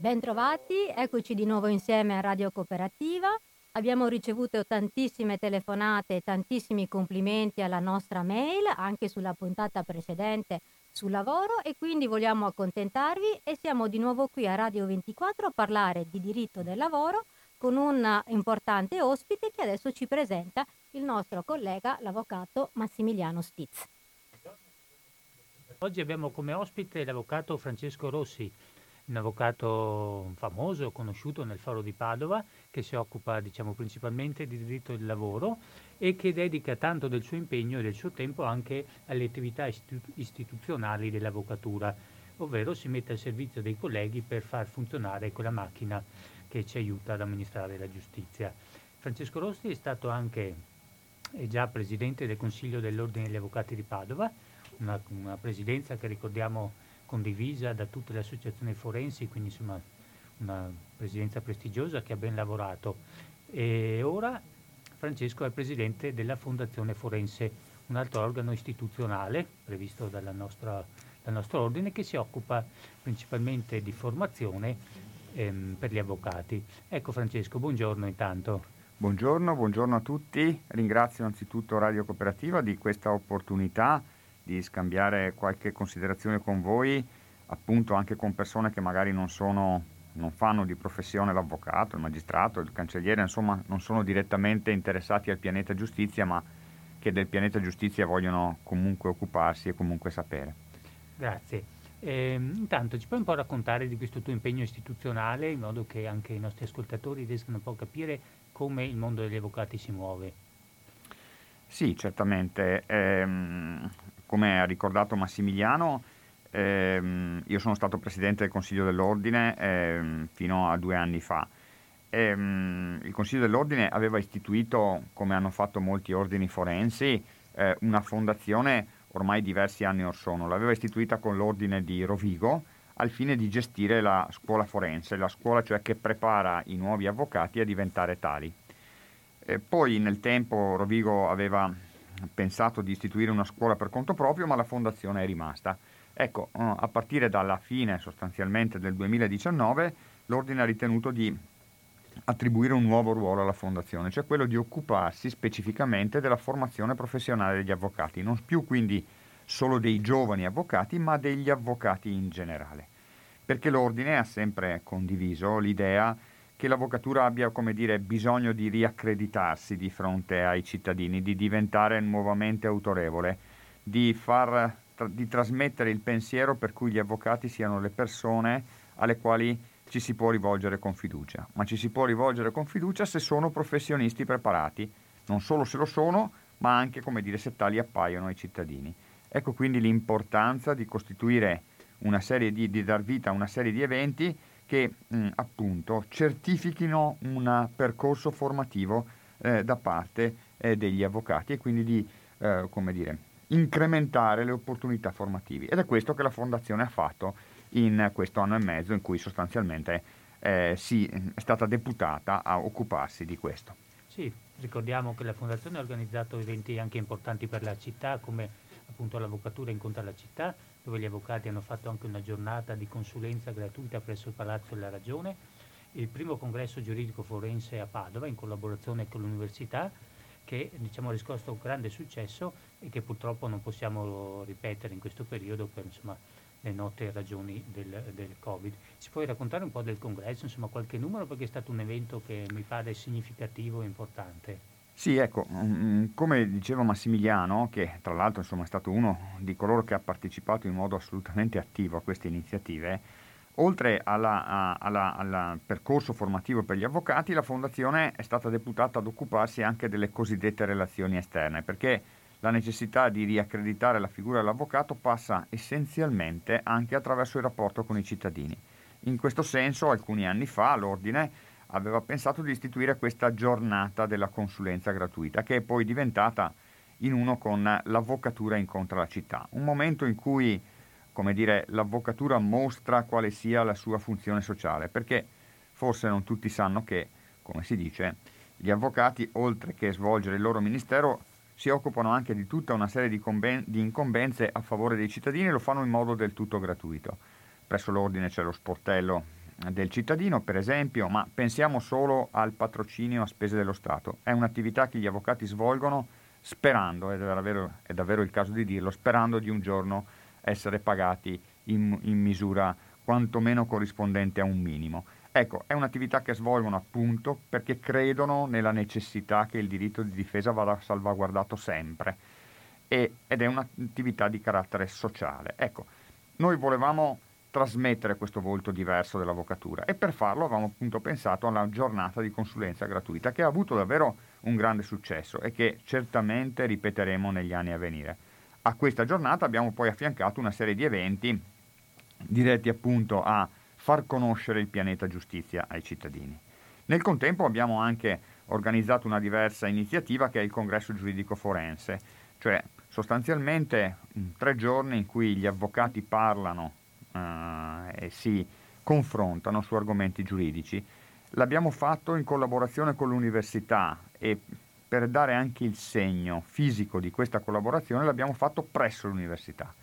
Bentrovati, eccoci di nuovo insieme a Radio Cooperativa. Abbiamo ricevuto tantissime telefonate e tantissimi complimenti alla nostra mail, anche sulla puntata precedente sul lavoro e quindi vogliamo accontentarvi e siamo di nuovo qui a Radio 24 a parlare di diritto del lavoro con un importante ospite che adesso ci presenta il nostro collega, l'avvocato Massimiliano Stitz. Oggi abbiamo come ospite l'avvocato Francesco Rossi, un avvocato famoso, conosciuto nel Foro di Padova, che si occupa diciamo, principalmente di diritto del lavoro e che dedica tanto del suo impegno e del suo tempo anche alle attività istitu- istituzionali dell'avvocatura, ovvero si mette al servizio dei colleghi per far funzionare quella macchina che ci aiuta ad amministrare la giustizia. Francesco Rossi è stato anche è già presidente del Consiglio dell'Ordine degli Avvocati di Padova, una, una presidenza che ricordiamo condivisa da tutte le associazioni forensi, quindi insomma una presidenza prestigiosa che ha ben lavorato. E ora Francesco è presidente della Fondazione Forense, un altro organo istituzionale previsto dal nostro ordine che si occupa principalmente di formazione ehm, per gli avvocati. Ecco Francesco, buongiorno intanto. Buongiorno, buongiorno a tutti. Ringrazio innanzitutto Radio Cooperativa di questa opportunità di scambiare qualche considerazione con voi, appunto anche con persone che magari non, sono, non fanno di professione l'avvocato, il magistrato, il cancelliere, insomma non sono direttamente interessati al pianeta giustizia, ma che del pianeta giustizia vogliono comunque occuparsi e comunque sapere. Grazie. Eh, intanto ci puoi un po' raccontare di questo tuo impegno istituzionale in modo che anche i nostri ascoltatori riescano un po' a capire come il mondo degli avvocati si muove? Sì, certamente. Ehm, come ha ricordato Massimiliano, ehm, io sono stato presidente del Consiglio dell'Ordine ehm, fino a due anni fa. Ehm, il Consiglio dell'Ordine aveva istituito, come hanno fatto molti ordini forensi, eh, una fondazione ormai diversi anni or sono. L'aveva istituita con l'ordine di Rovigo al fine di gestire la scuola forense, la scuola cioè che prepara i nuovi avvocati a diventare tali. E poi nel tempo Rovigo aveva pensato di istituire una scuola per conto proprio, ma la fondazione è rimasta. Ecco, eh, a partire dalla fine sostanzialmente del 2019, l'ordine ha ritenuto di attribuire un nuovo ruolo alla fondazione, cioè quello di occuparsi specificamente della formazione professionale degli avvocati, non più quindi solo dei giovani avvocati, ma degli avvocati in generale. Perché l'ordine ha sempre condiviso l'idea che l'avvocatura abbia dire, bisogno di riaccreditarsi di fronte ai cittadini, di diventare nuovamente autorevole, di, far, di trasmettere il pensiero per cui gli avvocati siano le persone alle quali ci si può rivolgere con fiducia, ma ci si può rivolgere con fiducia se sono professionisti preparati, non solo se lo sono, ma anche dire, se tali appaiono ai cittadini. Ecco quindi l'importanza di costituire una serie di, di dar vita a una serie di eventi che mh, mm, appunto certifichino un percorso formativo eh, da parte eh, degli avvocati e quindi di eh, come dire, incrementare le opportunità formative. Ed è questo che la Fondazione ha fatto in questo anno e mezzo in cui sostanzialmente eh, si, è stata deputata a occuparsi di questo. Sì, ricordiamo che la Fondazione ha organizzato eventi anche importanti per la città come appunto l'Avvocatura incontra la città dove gli avvocati hanno fatto anche una giornata di consulenza gratuita presso il Palazzo della Ragione, il primo congresso giuridico forense a Padova in collaborazione con l'università che diciamo, ha riscosso grande successo e che purtroppo non possiamo ripetere in questo periodo per insomma, le note ragioni del, del, Covid. Ci puoi raccontare un po' del congresso, insomma qualche numero perché è stato un evento che mi pare significativo e importante. Sì, ecco, mm, come diceva Massimiliano, che tra l'altro insomma, è stato uno di coloro che ha partecipato in modo assolutamente attivo a queste iniziative, oltre al percorso formativo per gli avvocati, la Fondazione è stata deputata ad occuparsi anche delle cosiddette relazioni esterne, perché la necessità di riaccreditare la figura dell'avvocato passa essenzialmente anche attraverso il rapporto con i cittadini. In questo senso, alcuni anni fa, l'Ordine aveva pensato di istituire questa giornata della consulenza gratuita, che è poi diventata in uno con l'avvocatura incontra la città, un momento in cui come dire, l'avvocatura mostra quale sia la sua funzione sociale, perché forse non tutti sanno che, come si dice, gli avvocati, oltre che svolgere il loro ministero, si occupano anche di tutta una serie di, comben- di incombenze a favore dei cittadini e lo fanno in modo del tutto gratuito. Presso l'ordine c'è lo sportello del cittadino, per esempio, ma pensiamo solo al patrocinio a spese dello Stato. È un'attività che gli avvocati svolgono sperando, è davvero, è davvero il caso di dirlo, sperando di un giorno essere pagati in, in misura quantomeno corrispondente a un minimo. Ecco, è un'attività che svolgono appunto perché credono nella necessità che il diritto di difesa vada salvaguardato sempre e, ed è un'attività di carattere sociale. Ecco, noi volevamo trasmettere questo volto diverso dell'avvocatura e per farlo avevamo appunto pensato alla giornata di consulenza gratuita che ha avuto davvero un grande successo e che certamente ripeteremo negli anni a venire. A questa giornata abbiamo poi affiancato una serie di eventi diretti appunto a far conoscere il pianeta giustizia ai cittadini. Nel contempo abbiamo anche organizzato una diversa iniziativa che è il congresso giuridico forense, cioè sostanzialmente tre giorni in cui gli avvocati parlano eh, e si confrontano su argomenti giuridici. L'abbiamo fatto in collaborazione con l'università e per dare anche il segno fisico di questa collaborazione l'abbiamo fatto presso l'università.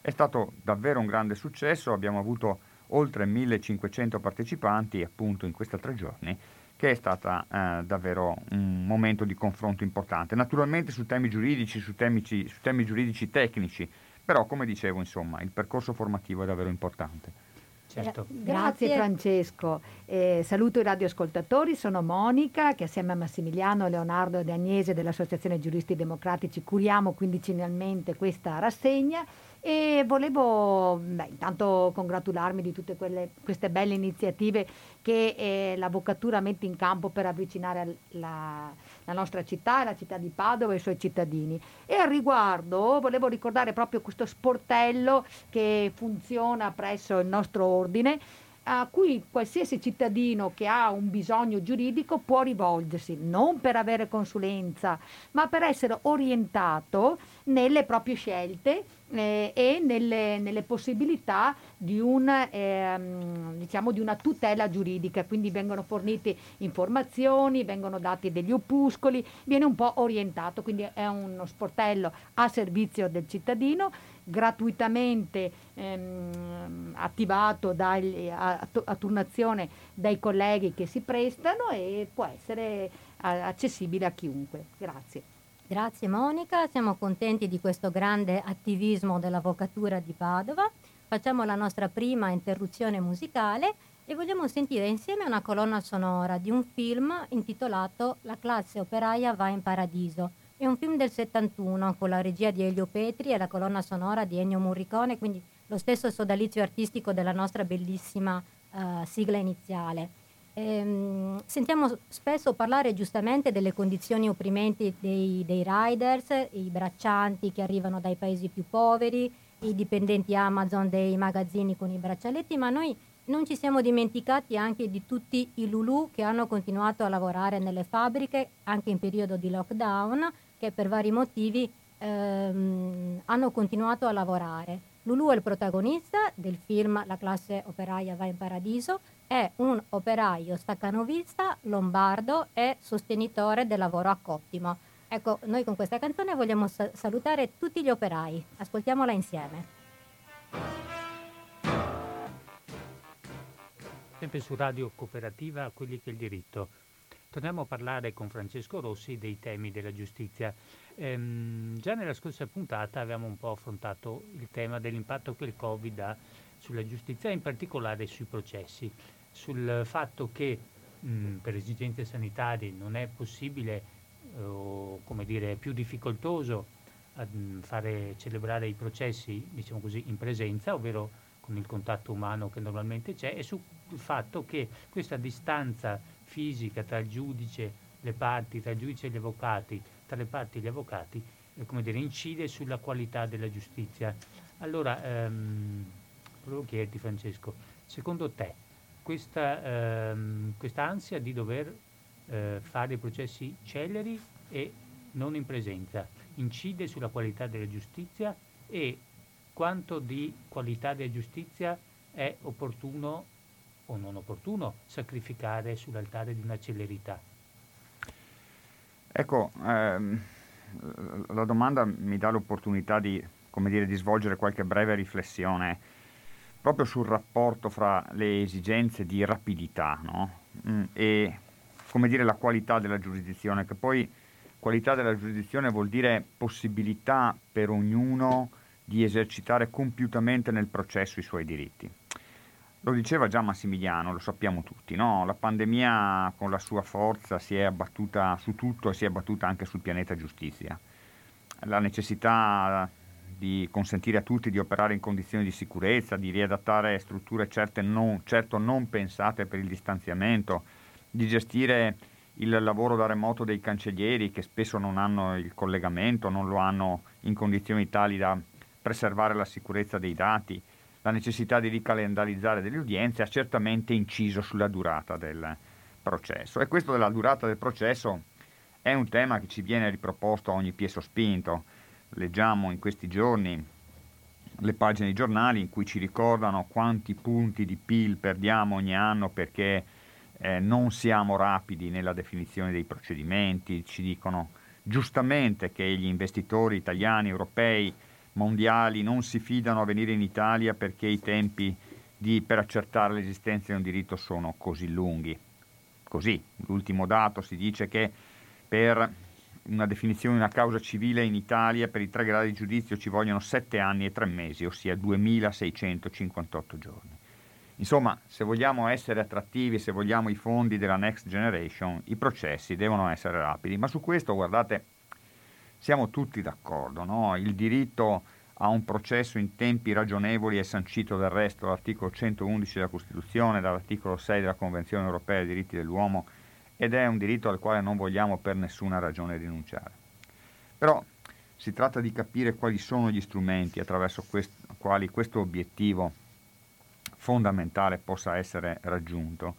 È stato davvero un grande successo, abbiamo avuto oltre 1500 partecipanti appunto in questi tre giorni che è stato eh, davvero un momento di confronto importante. Naturalmente su temi giuridici, su temi, su temi giuridici tecnici, però come dicevo insomma il percorso formativo è davvero importante. Certo. Grazie, Grazie Francesco. Eh, saluto i radioascoltatori, sono Monica che assieme a Massimiliano, Leonardo e Agnese dell'Associazione Giuristi Democratici curiamo quindicinalmente questa rassegna e volevo beh, intanto congratularmi di tutte quelle, queste belle iniziative che eh, l'avvocatura mette in campo per avvicinare la, la nostra città, la città di Padova e i suoi cittadini. E al riguardo volevo ricordare proprio questo sportello che funziona presso il nostro ordine a cui qualsiasi cittadino che ha un bisogno giuridico può rivolgersi, non per avere consulenza, ma per essere orientato nelle proprie scelte eh, e nelle, nelle, possibilità di, un, ehm, diciamo di, una tutela giuridica, quindi vengono fornite informazioni, vengono dati degli opuscoli, viene un po' orientato, quindi è uno sportello a servizio del cittadino gratuitamente ehm, attivato dagli, a, a, turnazione dai colleghi che si prestano e può essere a, accessibile a chiunque. Grazie. Grazie Monica, siamo contenti di questo grande attivismo dell'Avvocatura di Padova. Facciamo la nostra prima interruzione musicale e vogliamo sentire insieme una colonna sonora di un film intitolato La classe operaia va in paradiso. È un film del 71 con la regia di Elio Petri e la colonna sonora di Ennio Morricone, quindi lo stesso sodalizio artistico della nostra bellissima uh, sigla iniziale. Ehm, sentiamo spesso parlare giustamente delle condizioni opprimenti dei, dei riders, i braccianti che arrivano dai paesi più poveri, i dipendenti Amazon dei magazzini con i braccialetti, ma noi non ci siamo dimenticati anche di tutti i Lulu che hanno continuato a lavorare nelle fabbriche anche in periodo di lockdown, che per vari motivi ehm, hanno continuato a lavorare. Lulu è il protagonista del film La classe operaia va in paradiso, è un operaio staccanovista lombardo e sostenitore del lavoro a cottimo. Ecco, noi con questa canzone vogliamo sa- salutare tutti gli operai. Ascoltiamola insieme. Sempre su Radio Cooperativa, quelli che il diritto. Torniamo a parlare con Francesco Rossi dei temi della giustizia. Ehm, già nella scorsa puntata avevamo un po' affrontato il tema dell'impatto che il Covid ha sulla giustizia, in particolare sui processi sul fatto che mh, per esigenze sanitarie non è possibile eh, o come dire più difficoltoso mh, fare celebrare i processi diciamo così in presenza ovvero con il contatto umano che normalmente c'è e sul fatto che questa distanza fisica tra il giudice le parti tra il giudice e gli avvocati tra le parti e gli avvocati eh, come dire, incide sulla qualità della giustizia. Allora ehm, volevo chiederti Francesco secondo te questa, ehm, ansia di dover eh, fare processi celeri e non in presenza incide sulla qualità della giustizia? E quanto di qualità della giustizia è opportuno o non opportuno sacrificare sull'altare di una celerità? Ecco, ehm, la domanda mi dà l'opportunità di, dire, di svolgere qualche breve riflessione proprio sul rapporto fra le esigenze di rapidità no? mm, e dire, la qualità della giurisdizione, che poi qualità della giurisdizione vuol dire possibilità per ognuno di esercitare compiutamente nel processo i suoi diritti. Lo diceva già Massimiliano, lo sappiamo tutti, no? la pandemia con la sua forza si è abbattuta su tutto e si è abbattuta anche sul pianeta giustizia. La necessità di consentire a tutti di operare in condizioni di sicurezza, di riadattare strutture non, certo non pensate per il distanziamento, di gestire il lavoro da remoto dei cancellieri che spesso non hanno il collegamento, non lo hanno in condizioni tali da preservare la sicurezza dei dati, la necessità di ricalendarizzare delle udienze ha certamente inciso sulla durata del processo e questo della durata del processo è un tema che ci viene riproposto a ogni piezo spinto. Leggiamo in questi giorni le pagine dei giornali in cui ci ricordano quanti punti di PIL perdiamo ogni anno perché eh, non siamo rapidi nella definizione dei procedimenti, ci dicono giustamente che gli investitori italiani, europei, mondiali non si fidano a venire in Italia perché i tempi di, per accertare l'esistenza di un diritto sono così lunghi. Così, l'ultimo dato si dice che per una definizione di una causa civile in Italia per i tre gradi di giudizio ci vogliono sette anni e tre mesi, ossia 2658 giorni. Insomma, se vogliamo essere attrattivi, se vogliamo i fondi della Next Generation, i processi devono essere rapidi, ma su questo, guardate, siamo tutti d'accordo, no? il diritto a un processo in tempi ragionevoli è sancito del resto dall'articolo 111 della Costituzione, dall'articolo 6 della Convenzione europea dei diritti dell'uomo ed è un diritto al quale non vogliamo per nessuna ragione rinunciare. Però si tratta di capire quali sono gli strumenti attraverso quest- quali questo obiettivo fondamentale possa essere raggiunto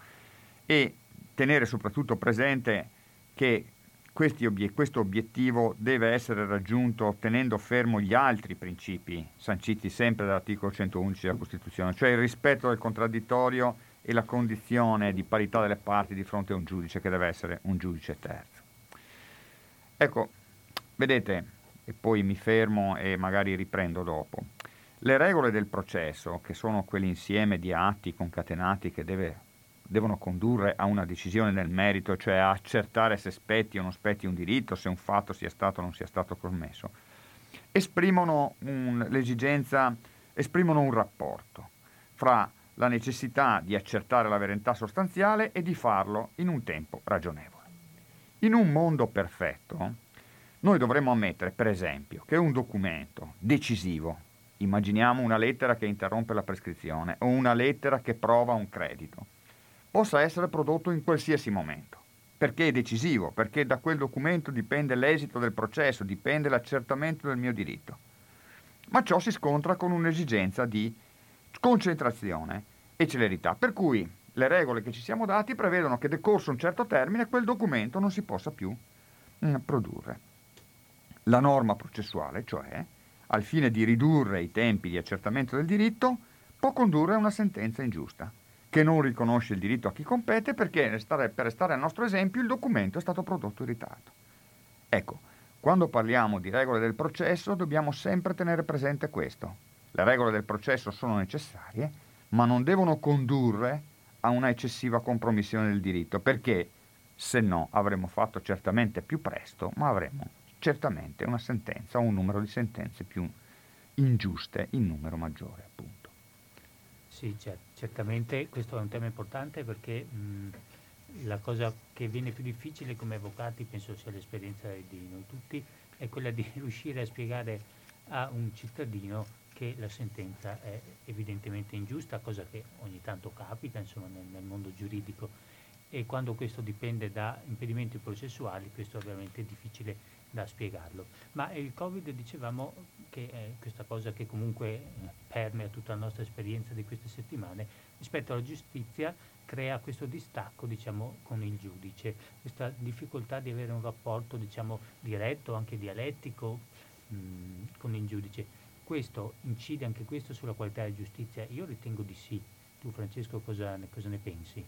e tenere soprattutto presente che questo obiettivo deve essere raggiunto tenendo fermo gli altri principi sanciti sempre dall'articolo 111 della Costituzione, cioè il rispetto del contraddittorio e la condizione di parità delle parti di fronte a un giudice che deve essere un giudice terzo. Ecco, vedete, e poi mi fermo e magari riprendo dopo. Le regole del processo, che sono quell'insieme di atti concatenati che deve devono condurre a una decisione nel merito, cioè a accertare se spetti o non spetti un diritto, se un fatto sia stato o non sia stato commesso, esprimono un, l'esigenza, esprimono un rapporto fra la necessità di accertare la verità sostanziale e di farlo in un tempo ragionevole. In un mondo perfetto, noi dovremmo ammettere, per esempio, che un documento decisivo, immaginiamo una lettera che interrompe la prescrizione o una lettera che prova un credito, possa essere prodotto in qualsiasi momento, perché è decisivo, perché da quel documento dipende l'esito del processo, dipende l'accertamento del mio diritto. Ma ciò si scontra con un'esigenza di concentrazione e celerità, per cui le regole che ci siamo dati prevedono che decorso un certo termine quel documento non si possa più mm, produrre. La norma processuale, cioè, al fine di ridurre i tempi di accertamento del diritto, può condurre a una sentenza ingiusta che non riconosce il diritto a chi compete perché, per restare al nostro esempio, il documento è stato prodotto in ritardo. Ecco, quando parliamo di regole del processo dobbiamo sempre tenere presente questo. Le regole del processo sono necessarie, ma non devono condurre a una eccessiva compromissione del diritto, perché se no avremmo fatto certamente più presto, ma avremmo certamente una sentenza o un numero di sentenze più ingiuste in numero maggiore, appunto. Sì, cer- certamente questo è un tema importante perché mh, la cosa che viene più difficile come avvocati, penso sia l'esperienza di noi tutti, è quella di riuscire a spiegare a un cittadino che la sentenza è evidentemente ingiusta, cosa che ogni tanto capita insomma, nel, nel mondo giuridico. E quando questo dipende da impedimenti processuali questo è veramente difficile da spiegarlo. Ma il Covid dicevamo che è questa cosa che comunque eh, permea tutta la nostra esperienza di queste settimane, rispetto alla giustizia crea questo distacco diciamo, con il giudice, questa difficoltà di avere un rapporto diciamo, diretto, anche dialettico mh, con il giudice. Questo incide anche questo sulla qualità della giustizia? Io ritengo di sì. Tu Francesco cosa ne, cosa ne pensi?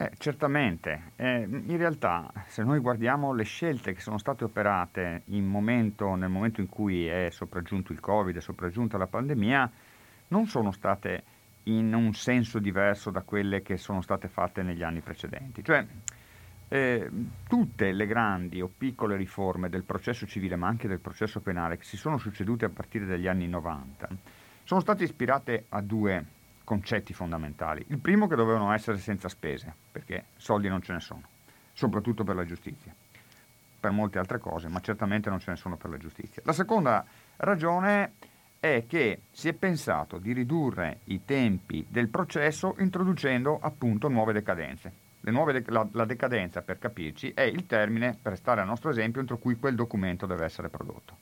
Eh, certamente, eh, in realtà se noi guardiamo le scelte che sono state operate momento, nel momento in cui è sopraggiunto il Covid, è sopraggiunta la pandemia, non sono state in un senso diverso da quelle che sono state fatte negli anni precedenti. Cioè, eh, tutte le grandi o piccole riforme del processo civile, ma anche del processo penale, che si sono succedute a partire dagli anni 90, sono state ispirate a due concetti fondamentali. Il primo che dovevano essere senza spese, perché soldi non ce ne sono, soprattutto per la giustizia, per molte altre cose, ma certamente non ce ne sono per la giustizia. La seconda ragione è che si è pensato di ridurre i tempi del processo introducendo appunto nuove decadenze. Nuove, la, la, decadenza, per capirci, è il termine, per stare al nostro esempio, entro cui quel documento deve essere prodotto.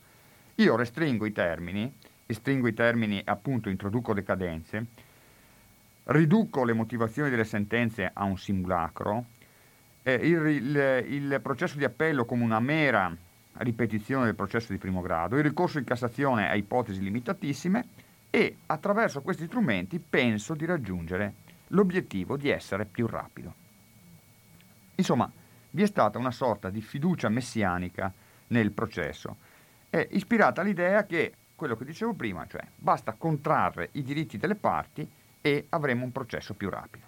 Io restringo i termini, restringo i termini, appunto introduco decadenze, riduco le motivazioni delle sentenze a un simulacro, eh, il, il, il processo di appello come una mera ripetizione del processo di primo grado, il ricorso in Cassazione a ipotesi limitatissime e attraverso questi strumenti penso di raggiungere l'obiettivo di essere più rapido. Insomma, vi è stata una sorta di fiducia messianica nel processo, è ispirata all'idea che, quello che dicevo prima, cioè basta contrarre i diritti delle parti e avremo un processo più rapido.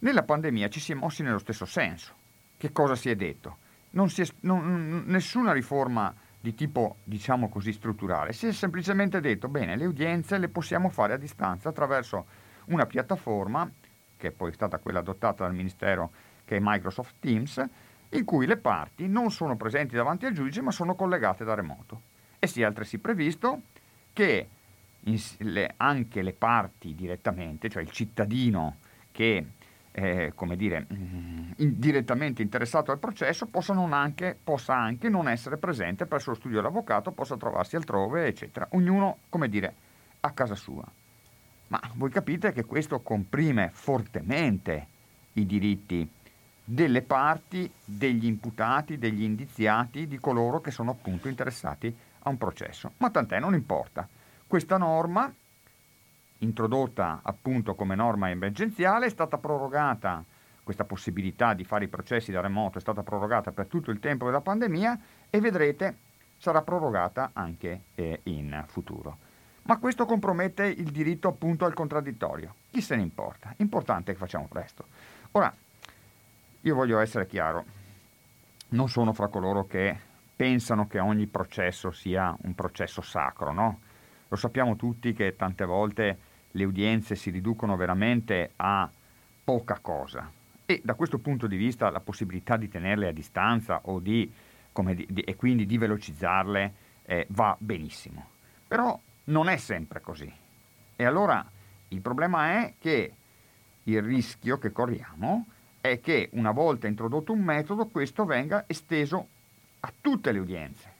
Nella pandemia ci si è mossi nello stesso senso. Che cosa si è detto? Si è, non, nessuna riforma di tipo, diciamo così, strutturale. Si è semplicemente detto, bene, le udienze le possiamo fare a distanza attraverso una piattaforma, che è poi stata quella adottata dal Ministero che è Microsoft Teams, in cui le parti non sono presenti davanti al giudice ma sono collegate da remoto. E si è altresì previsto che le, anche le parti direttamente, cioè il cittadino che eh, come dire, mm, direttamente interessato al processo anche, possa anche non essere presente presso lo studio dell'avvocato, possa trovarsi altrove, eccetera. Ognuno, come dire, a casa sua. Ma voi capite che questo comprime fortemente i diritti delle parti, degli imputati, degli indiziati, di coloro che sono appunto interessati a un processo. Ma tant'è, non importa. Questa norma, introdotta appunto come norma emergenziale, è stata prorogata, questa possibilità di fare i processi da remoto è stata prorogata per tutto il tempo della pandemia e vedrete sarà prorogata anche eh, in futuro. Ma questo compromette il diritto appunto al contraddittorio. Chi se ne importa? Importante che facciamo presto. Ora, io voglio essere chiaro, non sono fra coloro che pensano che ogni processo sia un processo sacro, no? Lo sappiamo tutti che tante volte le udienze si riducono veramente a poca cosa e da questo punto di vista la possibilità di tenerle a distanza di, di, di e quindi di velocizzarle eh, va benissimo. Però non è sempre così. E allora il problema è che il rischio che corriamo è che una volta introdotto un metodo questo venga esteso a tutte le udienze.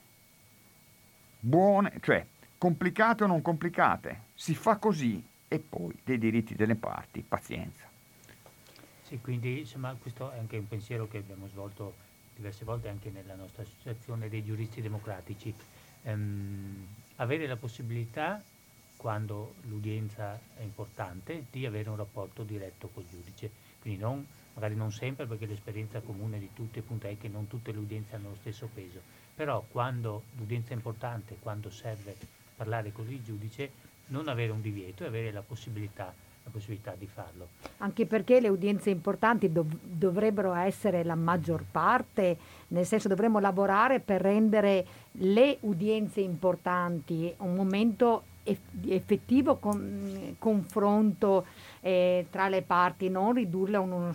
Buone, cioè complicate o non complicate, si fa così e poi dei diritti delle parti, pazienza. Sì, quindi insomma questo è anche un pensiero che abbiamo svolto diverse volte anche nella nostra associazione dei giuristi democratici. Ehm, avere la possibilità, quando l'udienza è importante, di avere un rapporto diretto col giudice, quindi non magari non sempre perché l'esperienza comune di tutti appunto è che non tutte le udienze hanno lo stesso peso, però quando l'udienza è importante, quando serve parlare con il giudice, non avere un divieto e avere la possibilità, la possibilità di farlo. Anche perché le udienze importanti dov- dovrebbero essere la maggior parte, nel senso dovremmo lavorare per rendere le udienze importanti un momento di effettivo con- confronto eh, tra le parti, non ridurle a uno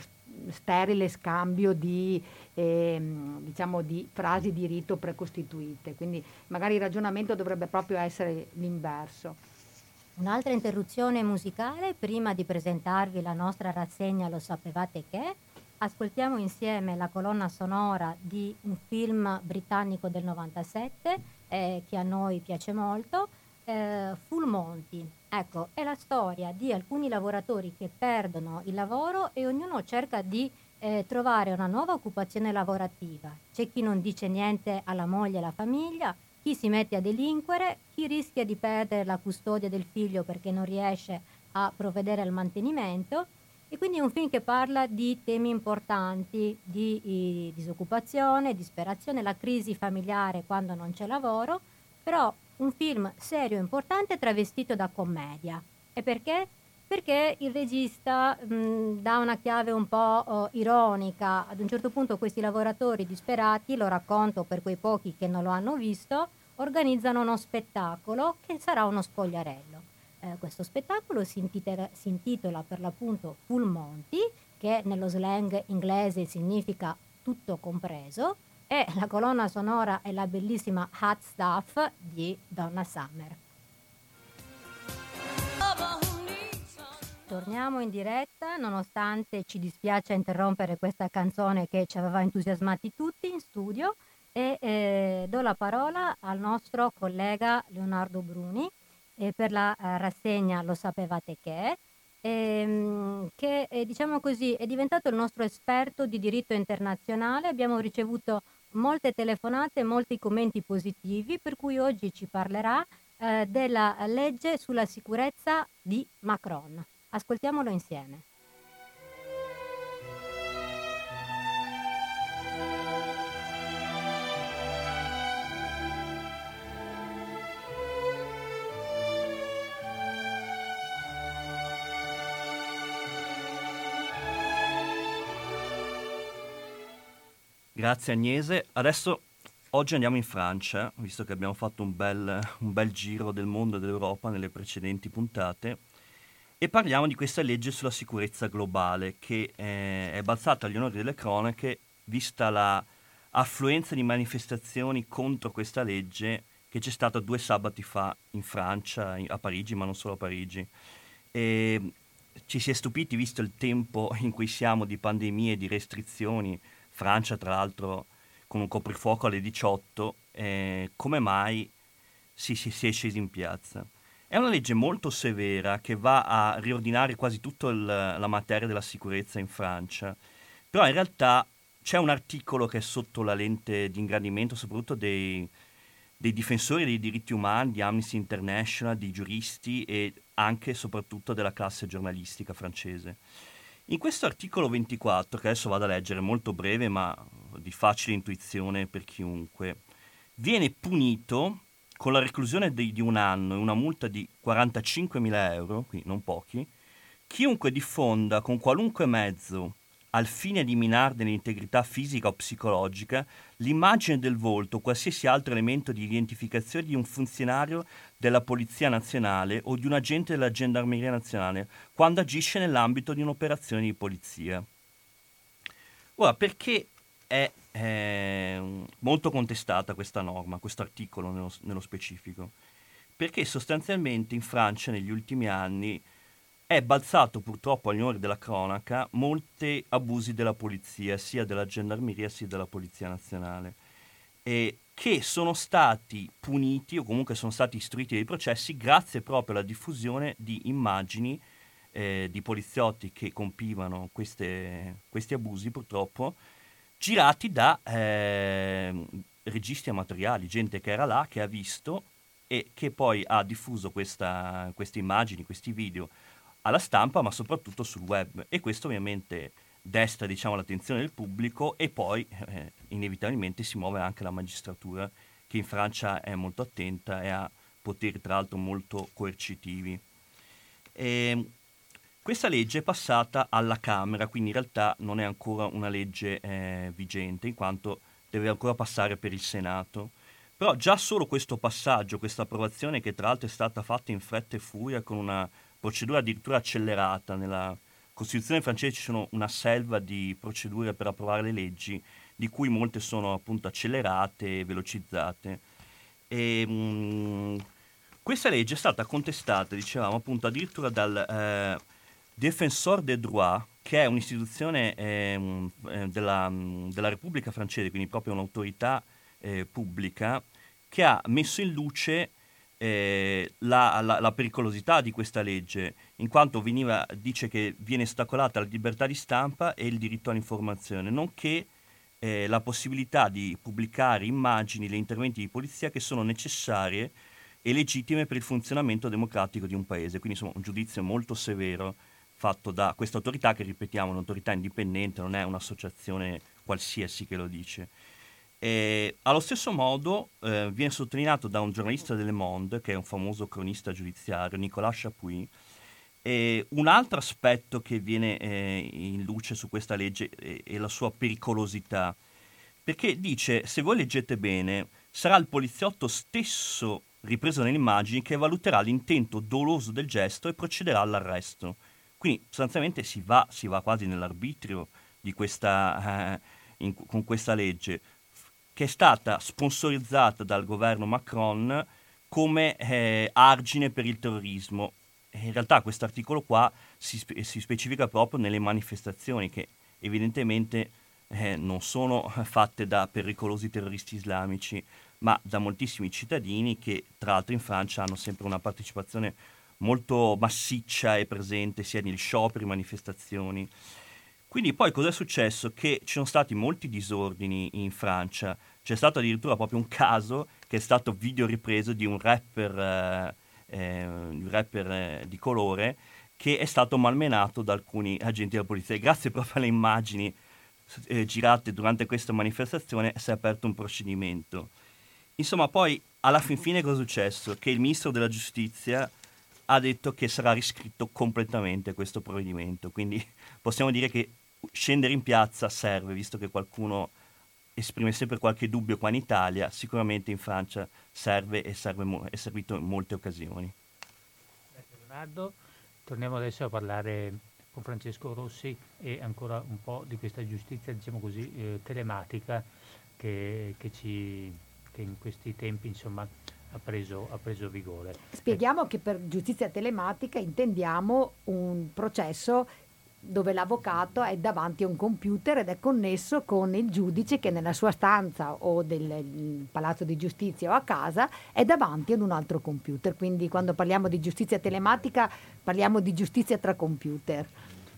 sterile scambio di, eh, diciamo di frasi di rito precostituite. Quindi magari il ragionamento dovrebbe proprio essere l'inverso. Un'altra interruzione musicale prima di presentarvi la nostra rassegna Lo sapevate che? Ascoltiamo insieme la colonna sonora di un film britannico del 97 eh, che a noi piace molto, eh, Full Monty. Ecco, è la storia di alcuni lavoratori che perdono il lavoro e ognuno cerca di eh, trovare una nuova occupazione lavorativa. C'è chi non dice niente alla moglie e alla famiglia, chi si mette a delinquere, chi rischia di perdere la custodia del figlio perché non riesce a provvedere al mantenimento. E quindi è un film che parla di temi importanti, di, di disoccupazione, disperazione, la crisi familiare quando non c'è lavoro, però un film serio e importante travestito da commedia. E perché? perché il regista mh, dà una chiave un po' oh, ironica. Ad un certo punto questi lavoratori disperati, lo racconto per quei pochi che non lo hanno visto, organizzano uno spettacolo che sarà uno spogliarello. Eh, questo spettacolo si intitola, si intitola per l'appunto Full Monty, che nello slang inglese significa tutto compreso, e la colonna sonora è la bellissima Hot Stuff di Donna Summer. Torniamo in diretta, nonostante ci dispiace interrompere questa canzone che ci aveva entusiasmati tutti in studio e eh, do la parola al nostro collega Leonardo Bruni eh, per la eh, rassegna Lo sapevate che, ehm, che diciamo così è diventato il nostro esperto di diritto internazionale. Abbiamo ricevuto molte telefonate molti commenti positivi, per cui oggi ci parlerà eh, della legge sulla sicurezza di Macron. Ascoltiamolo insieme. Grazie Agnese. Adesso oggi andiamo in Francia, visto che abbiamo fatto un bel, un bel giro del mondo e dell'Europa nelle precedenti puntate e parliamo di questa legge sulla sicurezza globale che eh, è balzata agli onori delle cronache vista l'affluenza di manifestazioni contro questa legge che c'è stata due sabati fa in Francia, a Parigi, ma non solo a Parigi. E ci si è stupiti, visto il tempo in cui siamo di pandemie, di restrizioni, Francia tra l'altro con un coprifuoco alle 18, eh, come mai si, si, si è scesi in piazza. È una legge molto severa che va a riordinare quasi tutta la materia della sicurezza in Francia, però in realtà c'è un articolo che è sotto la lente di ingrandimento soprattutto dei, dei difensori dei diritti umani, di Amnesty International, di giuristi e anche e soprattutto della classe giornalistica francese. In questo articolo 24, che adesso vado a leggere, molto breve ma di facile intuizione per chiunque, viene punito con la reclusione di, di un anno e una multa di 45.000 euro, quindi non pochi, chiunque diffonda con qualunque mezzo al fine di minarne l'integrità fisica o psicologica, l'immagine del volto o qualsiasi altro elemento di identificazione di un funzionario della Polizia Nazionale o di un agente della Gendarmeria Nazionale quando agisce nell'ambito di un'operazione di polizia. Ora, perché è eh, molto contestata questa norma, questo articolo nello, nello specifico, perché sostanzialmente in Francia negli ultimi anni è balzato purtroppo agli onori della cronaca molti abusi della polizia, sia della gendarmeria sia della polizia nazionale, e che sono stati puniti o comunque sono stati istruiti dei processi grazie proprio alla diffusione di immagini eh, di poliziotti che compivano queste, questi abusi purtroppo girati da eh, registi amatoriali, gente che era là, che ha visto e che poi ha diffuso questa, queste immagini, questi video alla stampa, ma soprattutto sul web. E questo ovviamente desta diciamo, l'attenzione del pubblico e poi eh, inevitabilmente si muove anche la magistratura, che in Francia è molto attenta e ha poteri tra l'altro molto coercitivi. E, ehm, questa legge è passata alla Camera, quindi in realtà non è ancora una legge eh, vigente, in quanto deve ancora passare per il Senato. Però già solo questo passaggio, questa approvazione, che tra l'altro è stata fatta in fretta e furia con una procedura addirittura accelerata, nella Costituzione francese ci sono una selva di procedure per approvare le leggi, di cui molte sono appunto accelerate e velocizzate. E, mh, mm, questa legge è stata contestata, dicevamo appunto, addirittura dal... Eh, Defensor des droits, che è un'istituzione eh, della, della, Repubblica francese, quindi proprio un'autorità eh, pubblica, che ha messo in luce eh, la, la, la, pericolosità di questa legge, in quanto veniva, dice che viene ostacolata la libertà di stampa e il diritto all'informazione, nonché eh, la possibilità di pubblicare immagini e interventi di polizia che sono necessarie e legittime per il funzionamento democratico di un paese. Quindi insomma un giudizio molto severo fatto da questa autorità che ripetiamo è un'autorità indipendente, non è un'associazione qualsiasi che lo dice. E, allo stesso modo eh, viene sottolineato da un giornalista del Monde, che è un famoso cronista giudiziario, Nicolas Chapuis, E un altro aspetto che viene eh, in luce su questa legge è, è la sua pericolosità, perché dice, se voi leggete bene, sarà il poliziotto stesso ripreso nelle immagini che valuterà l'intento doloso del gesto e procederà all'arresto. Quindi sostanzialmente si va, si va quasi nell'arbitrio questa, eh, in, con questa legge, che è stata sponsorizzata dal governo Macron come eh, argine per il terrorismo. E in realtà questo articolo qua si, spe- si, specifica proprio nelle manifestazioni che evidentemente eh, non sono fatte da pericolosi terroristi islamici, ma da moltissimi cittadini che tra l'altro in Francia hanno sempre una partecipazione molto massiccia e presente sia negli scioperi, manifestazioni. Quindi poi cosa è successo? Che ci sono stati molti disordini in Francia, c'è stato addirittura proprio un caso che è stato video ripreso di un rapper, eh, eh, un rapper eh, di colore che è stato malmenato da alcuni agenti della polizia. E grazie proprio alle immagini eh, girate durante questa manifestazione si è aperto un procedimento. Insomma, poi alla fin fine cosa è successo? Che il ministro della giustizia ha detto che sarà riscritto completamente questo provvedimento, quindi possiamo dire che scendere in piazza serve, visto che qualcuno esprime sempre qualche dubbio qua in Italia, sicuramente in Francia serve e serve mo- è servito in molte occasioni. Grazie Leonardo, torniamo adesso a parlare con Francesco Rossi e ancora un po' di questa giustizia, diciamo così, eh, telematica che, che ci che in questi tempi insomma, ha, preso, ha preso vigore. Spieghiamo che per giustizia telematica intendiamo un processo dove l'avvocato è davanti a un computer ed è connesso con il giudice che nella sua stanza o del palazzo di giustizia o a casa è davanti ad un altro computer. Quindi quando parliamo di giustizia telematica parliamo di giustizia tra computer.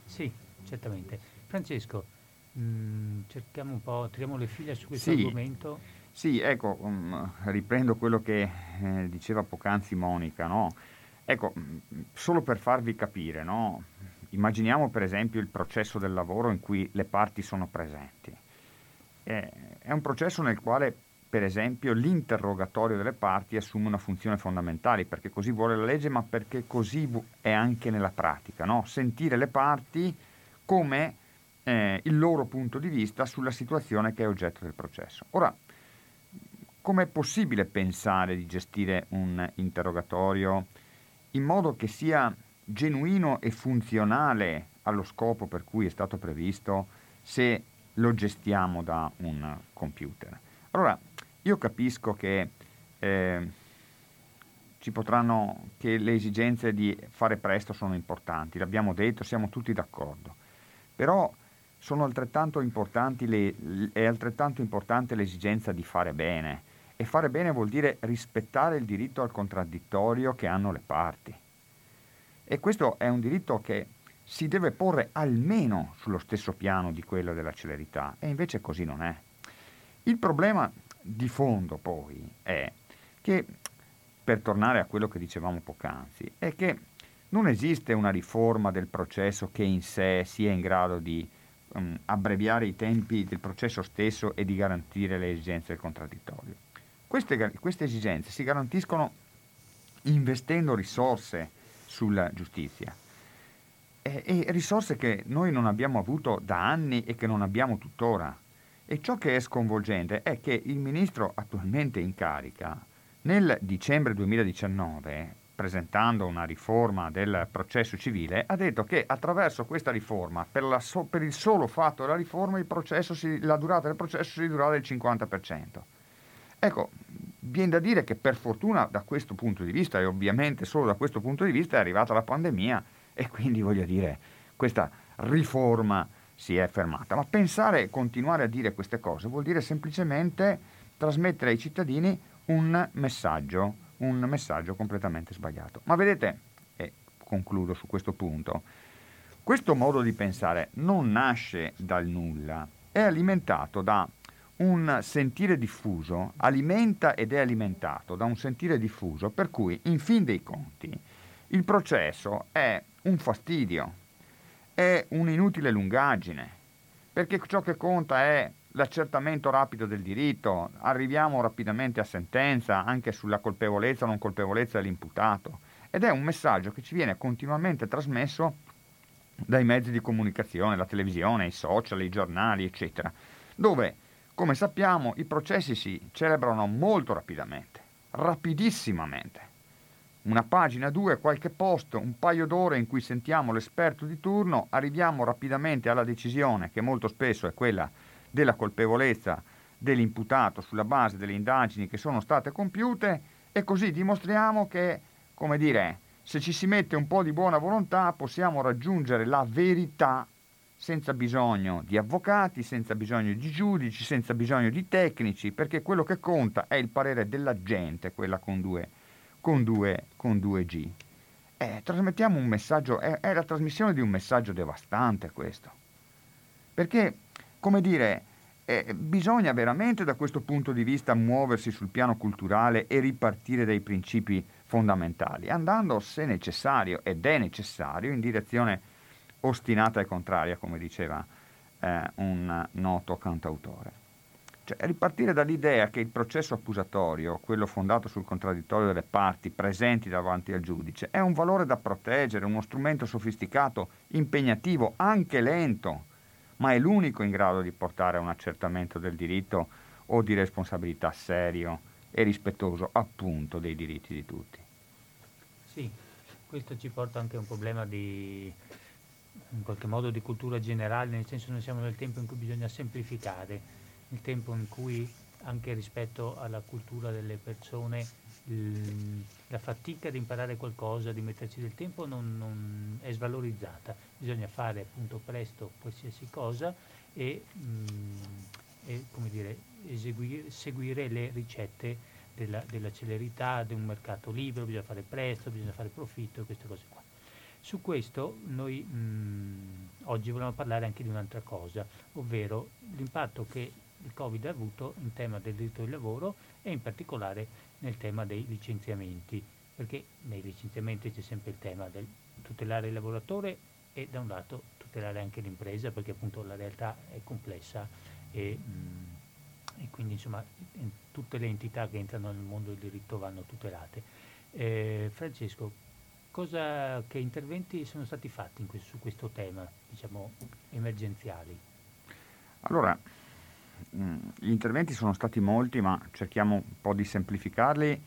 Sì, certamente. Francesco, mh, mm, cerchiamo un po', tiriamo le fila su questo sì. argomento. Sì, ecco, um, riprendo quello che eh, diceva poc'anzi Monica, no? Ecco, mm, solo per farvi capire, no? Immaginiamo per esempio il processo del lavoro in cui le parti sono presenti. È un processo nel quale, per esempio, l'interrogatorio delle parti assume una funzione fondamentale, perché così vuole la legge, ma perché così è anche nella pratica, no? Sentire le parti come eh, il loro punto di vista sulla situazione che è oggetto del processo. Ora, Com'è possibile pensare di gestire un interrogatorio in modo che sia genuino e funzionale allo scopo per cui è stato previsto se lo gestiamo da un computer? Allora, io capisco che eh, ci potranno, che le esigenze di fare presto sono importanti, l'abbiamo detto, siamo tutti d'accordo, però sono altrettanto importanti le, è altrettanto importante l'esigenza di fare bene e fare bene vuol dire rispettare il diritto al contraddittorio che hanno le parti. E questo è un diritto che si deve porre almeno sullo stesso piano di quello della celerità, e invece così non è. Il problema di fondo poi è che, per tornare a quello che dicevamo poc'anzi, è che non esiste una riforma del processo che in sé sia in grado di um, abbreviare i tempi del processo stesso e di garantire le esigenze del contraddittorio. Queste, queste esigenze si garantiscono investendo risorse sulla giustizia. E, e, risorse che noi non abbiamo avuto da anni e che non abbiamo tuttora. E ciò che è sconvolgente è che il ministro attualmente in carica, nel dicembre 2019, presentando una riforma del processo civile, ha detto che attraverso questa riforma, per, so, per il solo fatto della riforma, si, la durata del processo si ridurrà del 50%. Ecco, viene da dire che per fortuna da questo punto di vista, e ovviamente solo da questo punto di vista, è arrivata la pandemia e quindi voglio dire, questa riforma si è fermata. Ma pensare e continuare a dire queste cose vuol dire semplicemente trasmettere ai cittadini un messaggio, un messaggio completamente sbagliato. Ma vedete, e concludo su questo punto, questo modo di pensare non nasce dal nulla, è alimentato da un sentire diffuso alimenta ed è alimentato da un sentire diffuso per cui, in fin dei conti, il processo è un fastidio, è un'inutile lungaggine, perché ciò che conta è l'accertamento rapido del diritto, arriviamo rapidamente a sentenza anche sulla colpevolezza o non colpevolezza dell'imputato ed è un messaggio che ci viene continuamente trasmesso dai mezzi di comunicazione, la televisione, i social, i giornali, eccetera, dove, come sappiamo, i processi si celebrano molto rapidamente, rapidissimamente. Una pagina, due, qualche post, un paio d'ore in cui sentiamo l'esperto di turno, arriviamo rapidamente alla decisione, che molto spesso è quella della colpevolezza dell'imputato sulla base delle indagini che sono state compiute e così dimostriamo che, come dire, se ci si mette un po' di buona volontà possiamo raggiungere la verità senza bisogno di avvocati, senza bisogno di giudici, senza bisogno di tecnici, perché quello che conta è il parere della gente, quella con due, con due, con due G. Eh, trasmettiamo un messaggio, è, è la trasmissione di un messaggio devastante questo. Perché, come dire, eh, bisogna veramente da questo punto di vista muoversi sul piano culturale e ripartire dai principi fondamentali, andando se necessario, ed è necessario, in direzione ostinata e contraria, come diceva eh, un noto cantautore. Cioè, ripartire dall'idea che il processo accusatorio, quello fondato sul contraddittorio delle parti presenti davanti al giudice, è un valore da proteggere, uno strumento sofisticato, impegnativo, anche lento, ma è l'unico in grado di portare a un accertamento del diritto o di responsabilità serio e rispettoso appunto dei diritti di tutti. Sì, questo ci porta anche a un problema di in qualche modo di cultura generale, nel senso noi siamo nel tempo in cui bisogna semplificare, nel tempo in cui anche rispetto alla cultura delle persone la fatica di imparare qualcosa, di metterci del tempo non, non è svalorizzata, bisogna fare appunto presto qualsiasi cosa e, mm, e dire, eseguire, seguire le ricette della, della, celerità di un mercato libero, bisogna fare presto, bisogna fare profitto e queste cose qua. Su questo noi mh, mm, oggi vogliamo parlare anche di un'altra cosa, ovvero l'impatto che il Covid ha avuto in tema del diritto del lavoro e in particolare nel tema dei licenziamenti, perché nei licenziamenti c'è sempre il tema del tutelare il lavoratore e da un lato tutelare anche l'impresa, perché appunto la realtà è complessa e, mh, mm, e quindi insomma tutte le entità che entrano nel mondo del diritto vanno tutelate. Eh, Francesco, cosa, che interventi sono stati fatti questo, su questo tema, diciamo, emergenziali? Allora, Mm, gli interventi sono stati molti, ma cerchiamo un po' di semplificarli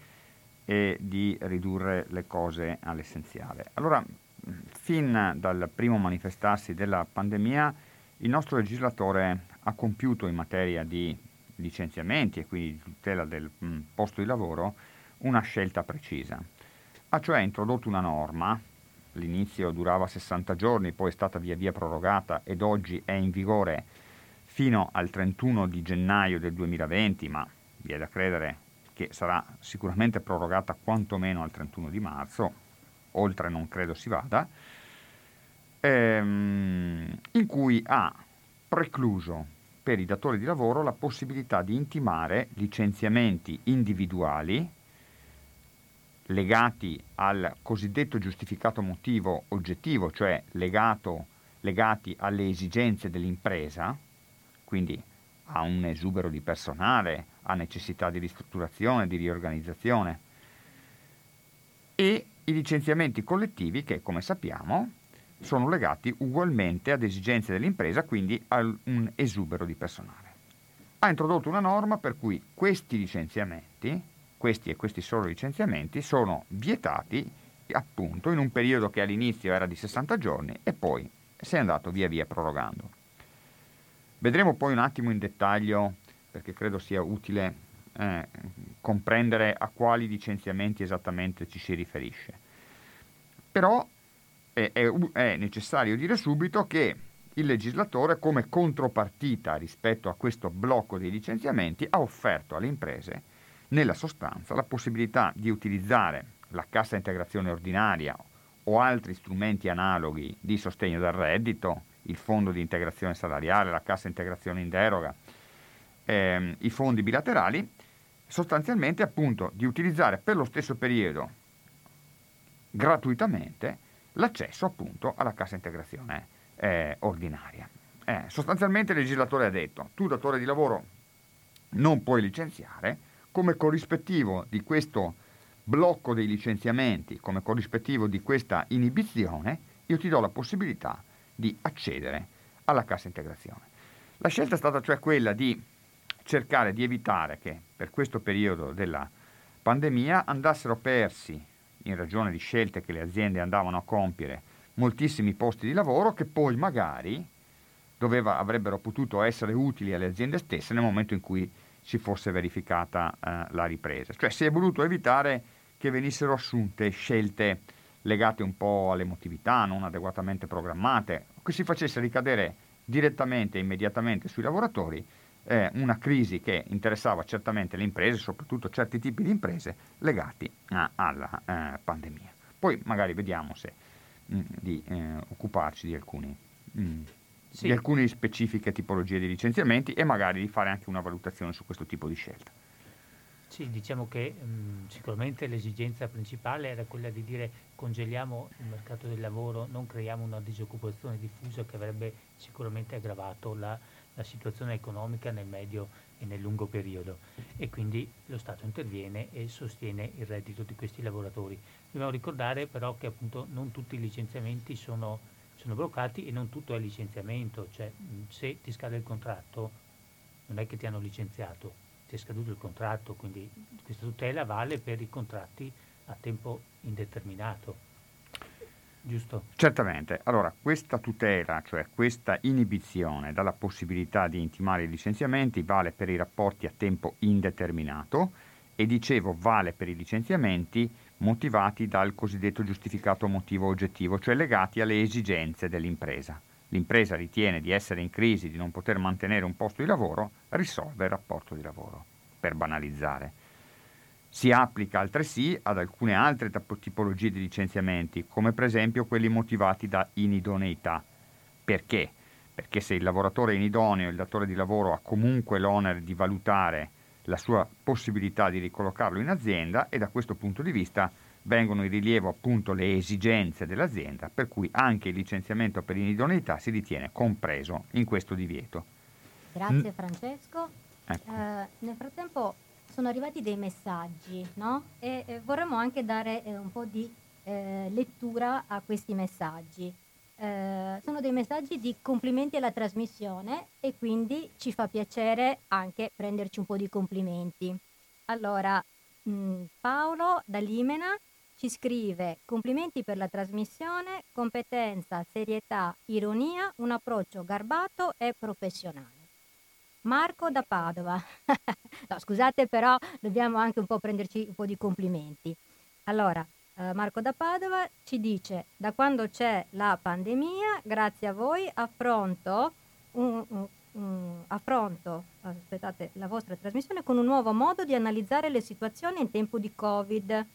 e di ridurre le cose all'essenziale. Allora, fin dal primo manifestarsi della pandemia, il nostro legislatore ha compiuto in materia di licenziamenti e quindi di tutela del mm, posto di lavoro una scelta precisa. Ha cioè introdotto una norma, all'inizio durava 60 giorni, poi è stata via via prorogata ed oggi è in vigore fino al 31 di gennaio del 2020, ma vi è da credere che sarà sicuramente prorogata quantomeno al 31 di marzo, oltre non credo si vada, ehm, in cui ha precluso per i datori di lavoro la possibilità di intimare licenziamenti individuali legati al cosiddetto giustificato motivo oggettivo, cioè legato, legati alle esigenze dell'impresa, quindi ha un esubero di personale, ha necessità di ristrutturazione, di riorganizzazione e i licenziamenti collettivi che, come sappiamo, sono legati ugualmente ad esigenze dell'impresa, quindi a un esubero di personale. Ha introdotto una norma per cui questi licenziamenti, questi e questi solo licenziamenti, sono vietati appunto in un periodo che all'inizio era di 60 giorni e poi si è andato via via prorogando. Vedremo poi un attimo in dettaglio, perché credo sia utile eh, comprendere a quali licenziamenti esattamente ci si riferisce. Però è, è, è necessario dire subito che il legislatore, come contropartita rispetto a questo blocco dei licenziamenti, ha offerto alle imprese, nella sostanza, la possibilità di utilizzare la cassa integrazione ordinaria o altri strumenti analoghi di sostegno del reddito, il fondo di integrazione salariale, la cassa integrazione in deroga, ehm, i fondi bilaterali, sostanzialmente appunto di utilizzare per lo stesso periodo gratuitamente l'accesso appunto alla cassa integrazione eh, ordinaria. Eh, sostanzialmente il legislatore ha detto, tu datore di lavoro non puoi licenziare, come corrispettivo di questo blocco dei licenziamenti come corrispettivo di questa inibizione, io ti do la possibilità di accedere alla cassa integrazione. La scelta è stata cioè quella di cercare di evitare che per questo periodo della pandemia andassero persi, in ragione di scelte che le aziende andavano a compiere, moltissimi posti di lavoro che poi magari doveva, avrebbero potuto essere utili alle aziende stesse nel momento in cui si fosse verificata eh, la ripresa. Cioè si è voluto evitare che venissero assunte scelte legate un po' all'emotività, non adeguatamente programmate, che si facesse ricadere direttamente e immediatamente sui lavoratori eh, una crisi che interessava certamente le imprese, soprattutto certi tipi di imprese legati a, alla eh, pandemia. Poi magari vediamo se mh, mm, di eh, occuparci di, alcuni, mh, mm, sì. di alcune specifiche tipologie di licenziamenti e magari di fare anche una valutazione su questo tipo di scelta. Sì, diciamo che mh, mm, sicuramente l'esigenza principale era quella di dire congeliamo il mercato del lavoro, non creiamo una disoccupazione diffusa che avrebbe sicuramente aggravato la, la situazione economica nel medio e nel lungo periodo e quindi lo Stato interviene e sostiene il reddito di questi lavoratori. Dobbiamo ricordare però che appunto non tutti i licenziamenti sono, sono bloccati e non tutto è licenziamento, cioè se ti scade il contratto non è che ti hanno licenziato, ti è scaduto il contratto, quindi questa tutela vale per i contratti a tempo indeterminato giusto? Certamente. Allora, questa tutela, cioè questa inibizione dalla possibilità di intimare i licenziamenti, vale per i rapporti a tempo indeterminato e dicevo vale per i licenziamenti motivati dal cosiddetto giustificato motivo oggettivo, cioè legati alle esigenze dell'impresa. L'impresa ritiene di essere in crisi, di non poter mantenere un posto di lavoro, risolve il rapporto di lavoro, per banalizzare. Si applica altresì ad alcune altre tipologie di licenziamenti, come per esempio quelli motivati da inidoneità. Perché? Perché se il lavoratore è inidoneo, il datore di lavoro ha comunque l'onere di valutare la sua possibilità di ricollocarlo in azienda e da questo punto di vista vengono in rilievo appunto le esigenze dell'azienda, per cui anche il licenziamento per inidoneità si ritiene compreso in questo divieto. Grazie Francesco. Ecco. Eh, nel frattempo sono arrivati dei messaggi, no? E eh, vorremmo anche dare eh, un po' di eh, lettura a questi messaggi. Eh, sono dei messaggi di complimenti alla trasmissione e quindi ci fa piacere anche prenderci un po' di complimenti. Allora, mh, mm, Paolo da Limena ci scrive complimenti per la trasmissione, competenza, serietà, ironia, un approccio garbato e professionale. Marco da Padova. no, scusate, però dobbiamo anche un po' prenderci un po' di complimenti. Allora, eh, Marco da Padova ci dice: Da quando c'è la pandemia, grazie a voi, affronto, un, un, un, affronto aspettate, la vostra trasmissione con un nuovo modo di analizzare le situazioni in tempo di Covid.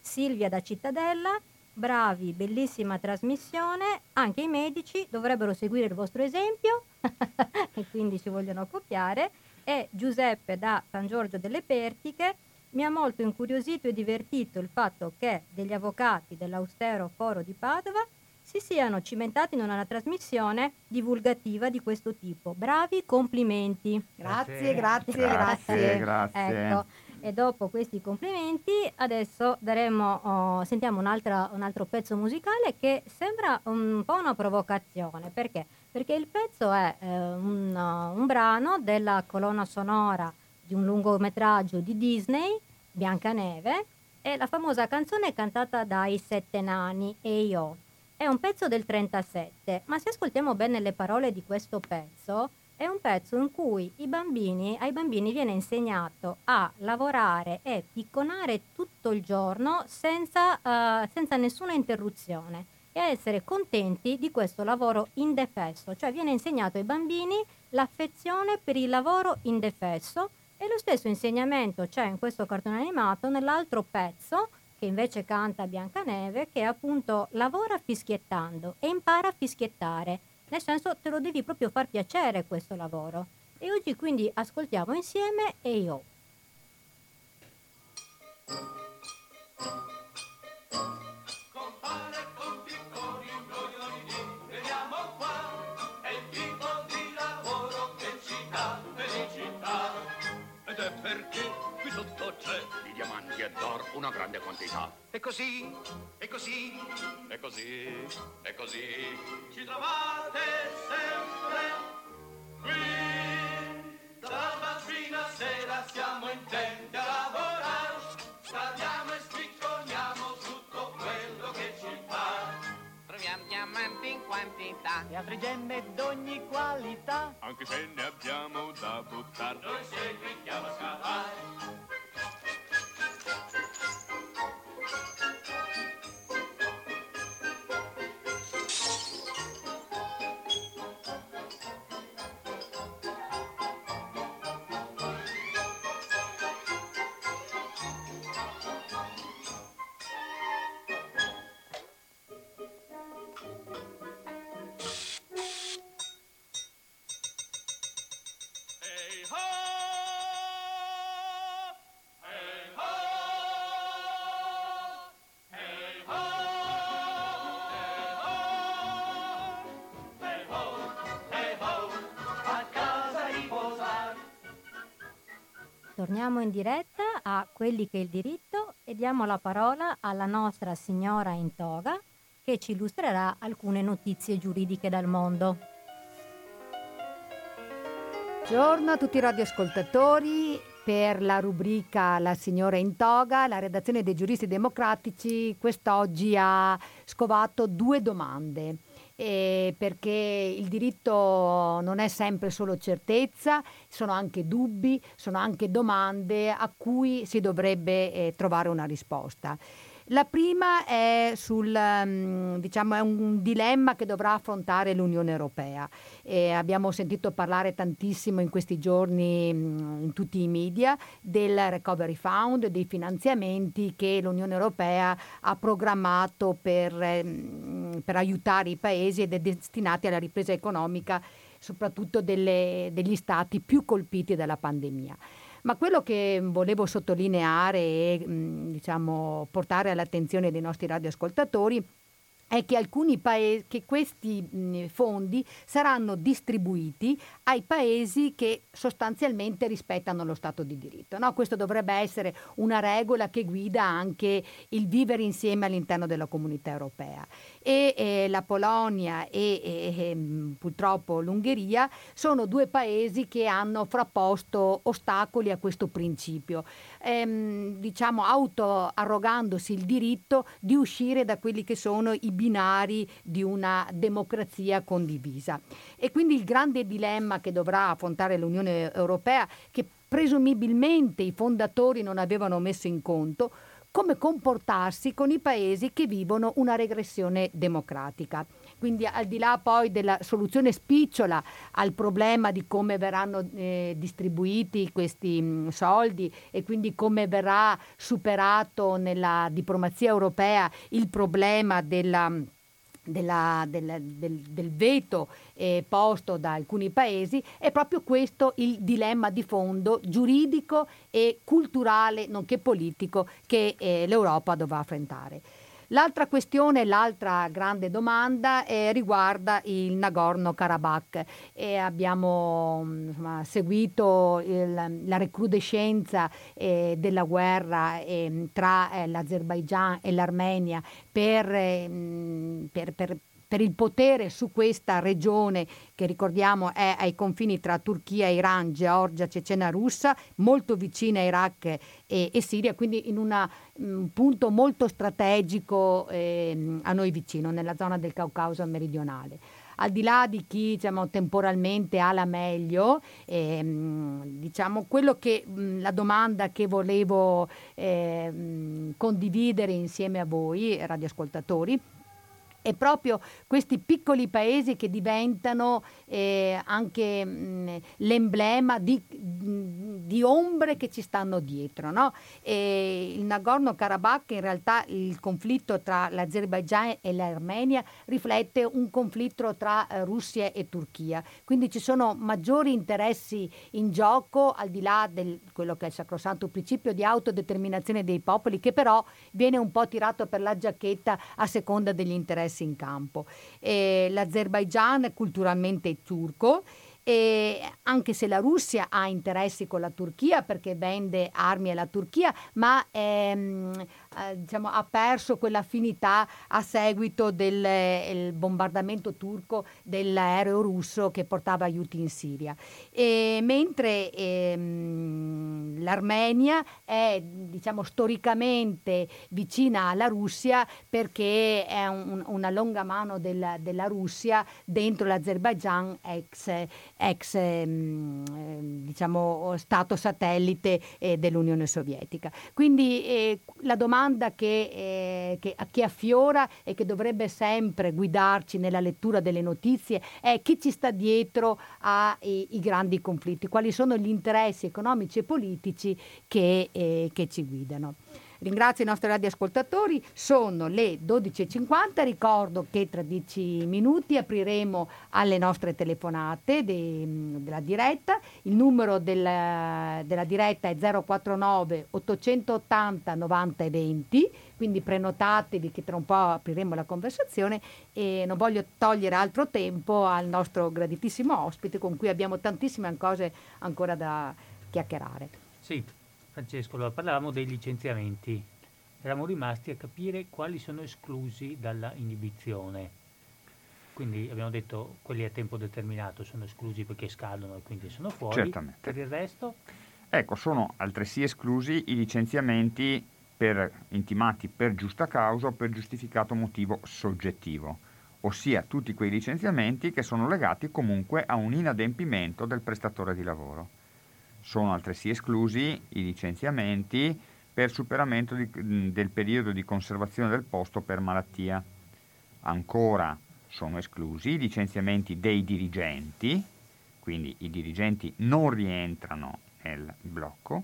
Silvia da Cittadella bravi, bellissima trasmissione, anche i medici dovrebbero seguire il vostro esempio e quindi ci vogliono copiare e Giuseppe da San Giorgio delle Pertiche mi ha molto incuriosito e divertito il fatto che degli avvocati dell'austero foro di Padova si siano cimentati in una trasmissione divulgativa di questo tipo. Bravi, complimenti. Grazie, grazie, grazie. grazie. grazie. Ecco. E dopo questi complimenti adesso daremo, oh, sentiamo un altro pezzo musicale che sembra un po' una provocazione. Perché? Perché il pezzo è eh, un, un brano della colonna sonora di un lungometraggio di Disney, Biancaneve, e la famosa canzone cantata dai Sette Nani e io. È un pezzo del 37, ma se ascoltiamo bene le parole di questo pezzo, è un pezzo in cui bambini, ai bambini viene insegnato a lavorare e picconare tutto il giorno senza, uh, senza nessuna interruzione e a essere contenti di questo lavoro indefesso. Cioè viene insegnato ai bambini l'affezione per il lavoro indefesso e lo stesso insegnamento c'è in questo cartone animato nell'altro pezzo che invece canta Biancaneve che appunto lavora fischiettando e impara a fischiettare nel senso te lo devi proprio far piacere questo lavoro. E oggi quindi ascoltiamo insieme e io. perché una grande quantità. E così, e così, e così, e così, ci trovate sempre qui. Dalla mattina a sera siamo intenti a lavorare, scaviamo e scricconiamo tutto quello che ci pare. Troviamo diamanti in quantità. e altre gemme d'ogni qualità. Anche se ne abbiamo da buttare, noi seguiamo a scavare. Torniamo in diretta a Quelli che è il diritto e diamo la parola alla nostra signora in toga che ci illustrerà alcune notizie giuridiche dal mondo. Buongiorno a tutti i radioascoltatori. Per la rubrica La signora in toga, la redazione dei giuristi democratici quest'oggi ha scovato due domande. Eh, perché il diritto non è sempre solo certezza, sono anche dubbi, sono anche domande a cui si dovrebbe eh, trovare una risposta. La prima è, sul, mm, diciamo, è un dilemma che dovrà affrontare l'Unione Europea. E abbiamo sentito parlare tantissimo in questi giorni mm, in tutti i media del Recovery Fund, dei finanziamenti che l'Unione Europea ha programmato per, mm, per aiutare i paesi ed è destinati alla ripresa economica soprattutto delle- degli stati più colpiti dalla pandemia. Ma quello che volevo sottolineare e diciamo, portare all'attenzione dei nostri radioascoltatori è che alcuni paesi, che questi fondi saranno distribuiti ai paesi che sostanzialmente rispettano lo Stato di diritto. no? Questo dovrebbe essere una regola che guida anche il vivere insieme all'interno della comunità europea. E eh, la Polonia e, e, e, purtroppo l'Ungheria sono due paesi che hanno frapposto ostacoli a questo principio, ehm, diciamo auto-arrogandosi il diritto di uscire da quelli che sono i binari di una democrazia condivisa. E quindi il grande dilemma che dovrà affrontare l'Unione Europea, che presumibilmente i fondatori non avevano messo in conto, come comportarsi con i paesi che vivono una regressione democratica. Quindi al di là poi della soluzione spicciola al problema di come verranno eh, distribuiti questi mh, soldi e quindi come verrà superato nella diplomazia europea il problema della della, del, del, del, veto eh, posto da alcuni paesi, è proprio questo il dilemma di fondo giuridico e culturale, nonché politico, che eh, l'Europa dovrà affrontare. L'altra questione, l'altra grande domanda eh, riguarda il Nagorno-Karabakh. E abbiamo insomma, seguito il, la recrudescenza eh, della guerra eh, tra l'Azerbaigian e l'Armenia per, per, per per il potere su questa regione che ricordiamo è ai confini tra Turchia, Iran, Georgia, Cecenia russa, molto vicina a Iraq e, e Siria, quindi in una, un punto molto strategico eh, a noi vicino, nella zona del Caucaso meridionale. Al di là di chi diciamo, temporalmente ha la meglio, ehm, diciamo, che, mh, la domanda che volevo ehm, condividere insieme a voi, radioascoltatori, è proprio questi piccoli paesi che diventano eh, anche mh, l'emblema di, di, ombre che ci stanno dietro. No? il Nagorno-Karabakh, in realtà il conflitto tra l'Azerbaigian e l'Armenia riflette un conflitto tra eh, Russia e Turchia, quindi ci sono maggiori interessi in gioco al di là di quello che è il sacrosanto principio di autodeterminazione dei popoli che però viene un po' tirato per la giacchetta a seconda degli interessi in campo. Eh, L'Azerbaigian è culturalmente turco. E anche se la Russia ha interessi con la Turchia perché vende armi alla Turchia, ma ehm, eh, diciamo, ha perso quell'affinità a seguito del eh, bombardamento turco dell'aereo russo che portava aiuti in Siria. E, mentre ehm, l'Armenia è diciamo, storicamente vicina alla Russia perché è un, una longa mano della, della Russia dentro l'Azerbaijan ex, ex ehm, diciamo, stato satellite eh, dell'Unione Sovietica. Quindi eh, la domanda che, eh, che, che affiora e che dovrebbe sempre guidarci nella lettura delle notizie è chi ci sta dietro ai grandi conflitti, quali sono gli interessi economici e politici che, eh, che ci guidano. Ringrazio i nostri radioascoltatori, sono le 12.50, ricordo che tra 10 minuti apriremo alle nostre telefonate de, della diretta, il numero della, della diretta è 049 880 90 e 20, quindi prenotatevi che tra un po' apriremo la conversazione e non voglio togliere altro tempo al nostro graditissimo ospite con cui abbiamo tantissime cose ancora da chiacchierare. Sì, Francesco, allora parlavamo dei licenziamenti. Eravamo rimasti a capire quali sono esclusi dalla inibizione. Quindi abbiamo detto quelli a tempo determinato sono esclusi perché scadono e quindi sono fuori. Certamente. Per il resto? Ecco, sono altresì esclusi i licenziamenti per, intimati per giusta causa o per giustificato motivo soggettivo, ossia tutti quei licenziamenti che sono legati comunque a un inadempimento del prestatore di lavoro. Sono altresì esclusi i licenziamenti per superamento di, del periodo di conservazione del posto per malattia. Ancora sono esclusi i licenziamenti dei dirigenti, quindi i dirigenti non rientrano nel blocco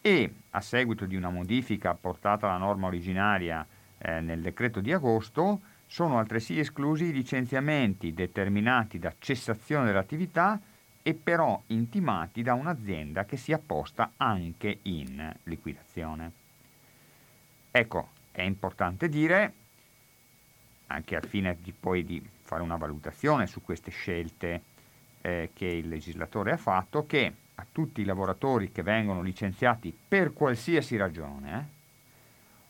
e a seguito di una modifica apportata alla norma originaria eh, nel decreto di agosto sono altresì esclusi i licenziamenti determinati da cessazione dell'attività e però intimati da un'azienda che sia posta anche in liquidazione. Ecco, è importante dire, anche al fine di poi di fare una valutazione su queste scelte eh, che il legislatore ha fatto, che a tutti i lavoratori che vengono licenziati per qualsiasi ragione eh,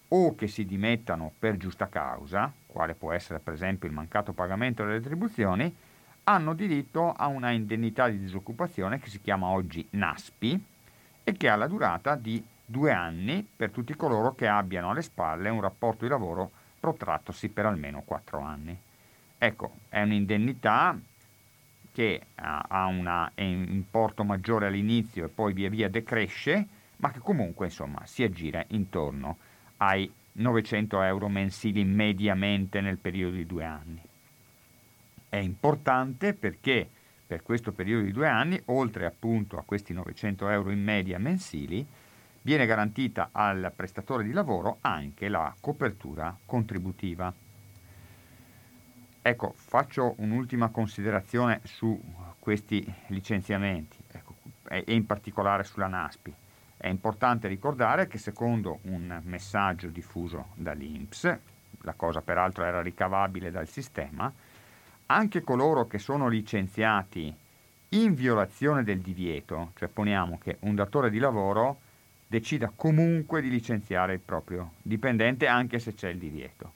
o che si dimettano per giusta causa, quale può essere per esempio il mancato pagamento delle retribuzioni, hanno diritto a una indennità di disoccupazione che si chiama oggi NASPI e che ha la durata di due anni per tutti coloro che abbiano alle spalle un rapporto di lavoro protrattosi per almeno quattro anni. Ecco, è un'indennità che ha un importo maggiore all'inizio e poi via via decresce, ma che comunque insomma si aggira intorno ai 900 euro mensili mediamente nel periodo di due anni è importante perché per questo periodo di due anni, oltre appunto a questi 900 euro in media mensili, viene garantita al prestatore di lavoro anche la copertura contributiva. Ecco, faccio un'ultima considerazione su questi licenziamenti ecco, e in particolare sulla NASPI. È importante ricordare che secondo un messaggio diffuso dall'INPS, la cosa peraltro era ricavabile dal sistema, anche coloro che sono licenziati in violazione del divieto, cioè poniamo che un datore di lavoro decida comunque di licenziare il proprio dipendente anche se c'è il divieto.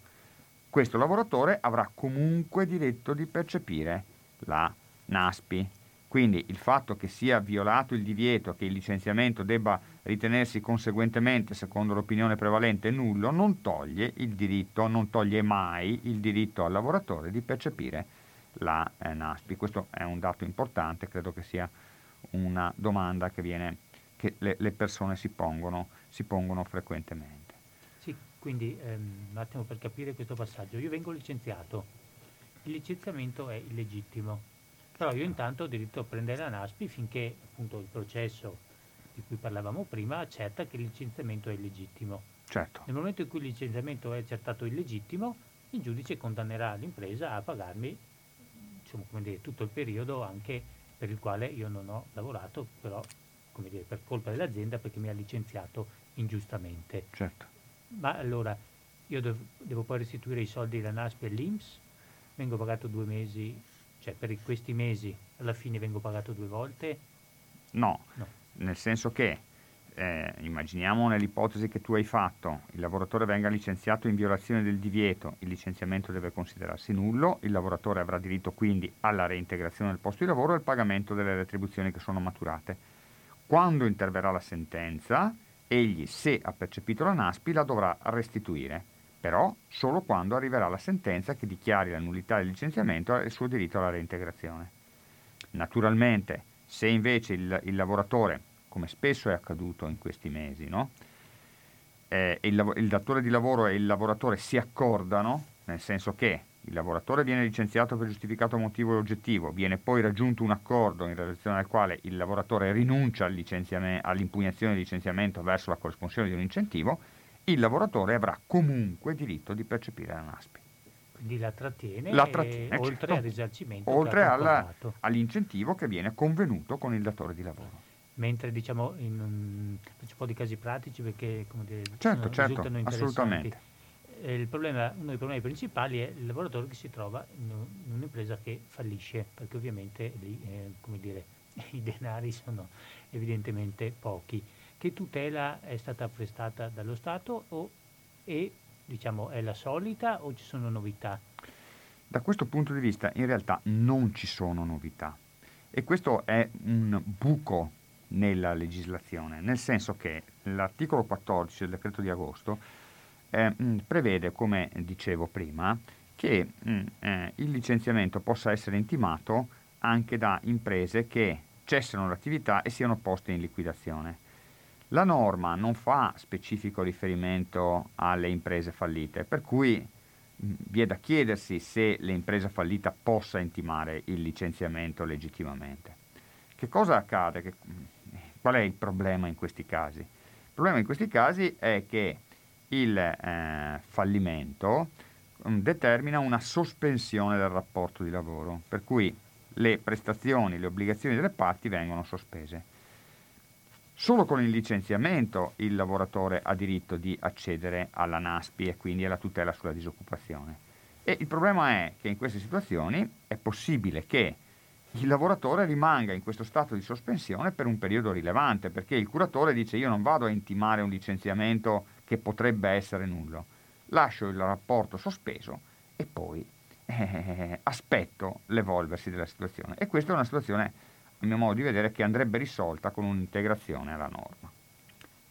Questo lavoratore avrà comunque diritto di percepire la NASPI. Quindi il fatto che sia violato il divieto, che il licenziamento debba ritenersi conseguentemente, secondo l'opinione prevalente, nullo, non toglie il diritto, non toglie mai il diritto al lavoratore di percepire la eh, NASPI. Questo è un dato importante, credo che sia una domanda che, viene, che le, le, persone si pongono, si pongono frequentemente. Sì, quindi ehm, un attimo per capire questo passaggio. Io vengo licenziato, il licenziamento è illegittimo, però io intanto ho diritto a prendere la NASPI finché appunto il processo di cui parlavamo prima accerta che il licenziamento è illegittimo. Certo. Nel momento in cui il licenziamento è accertato illegittimo, il giudice condannerà l'impresa a pagarmi come dire, tutto il periodo anche per il quale io non ho lavorato, però come dire, per colpa dell'azienda perché mi ha licenziato ingiustamente. Certo. Ma allora io devo, devo poi restituire i soldi da NASP e l'INPS, vengo pagato due mesi, cioè per questi mesi alla fine vengo pagato due volte? No, no. nel senso che eh, immaginiamo nell'ipotesi che tu hai fatto, il lavoratore venga licenziato in violazione del divieto, il licenziamento deve considerarsi nullo, il lavoratore avrà diritto quindi alla reintegrazione del posto di lavoro e al pagamento delle retribuzioni che sono maturate. Quando interverrà la sentenza, egli, se ha percepito la NASPI, la dovrà restituire, però solo quando arriverà la sentenza che dichiari la nullità del licenziamento e il suo diritto alla reintegrazione. Naturalmente, se invece il, il lavoratore come spesso è accaduto in questi mesi, no? eh, il, il datore di lavoro e il lavoratore si accordano, nel senso che il lavoratore viene licenziato per giustificato motivo oggettivo, viene poi raggiunto un accordo in relazione al quale il lavoratore rinuncia al all'impugnazione di licenziamento verso la corresponsione di un incentivo, il lavoratore avrà comunque diritto di percepire la NASPI. Quindi la trattiene, la trattiene oltre certo. al risarcimento. Oltre alla, all'incentivo che viene convenuto con il datore di lavoro mentre diciamo in un, faccio un po' di casi pratici perché come dire, certo, sono, certo, risultano interessanti. Eh, il problema, uno dei problemi principali è il lavoratore che si trova in, un, in un'impresa che fallisce, perché ovviamente lì, eh, dire, i denari sono evidentemente pochi. Che tutela è stata prestata dallo Stato o è, diciamo, è la solita o ci sono novità? Da questo punto di vista in realtà non ci sono novità e questo è un buco nella legislazione, nel senso che l'articolo 14 del decreto di agosto eh, mm, prevede, come dicevo prima, che mh, mm, eh, il licenziamento possa essere intimato anche da imprese che cessano l'attività e siano poste in liquidazione. La norma non fa specifico riferimento alle imprese fallite, per cui mm, vi è da chiedersi se l'impresa fallita possa intimare il licenziamento legittimamente. Che cosa accade? Che, Qual è il problema in questi casi? Il problema in questi casi è che il eh, fallimento um, determina una sospensione del rapporto di lavoro, per cui le prestazioni, le obbligazioni delle parti vengono sospese. Solo con il licenziamento il lavoratore ha diritto di accedere alla NASPI e quindi alla tutela sulla disoccupazione. E il problema è che in queste situazioni è possibile che il lavoratore rimanga in questo stato di sospensione per un periodo rilevante, perché il curatore dice io non vado a intimare un licenziamento che potrebbe essere nullo, lascio il rapporto sospeso e poi eh, aspetto l'evolversi della situazione. E questa è una situazione, a mio modo di vedere, che andrebbe risolta con un'integrazione alla norma.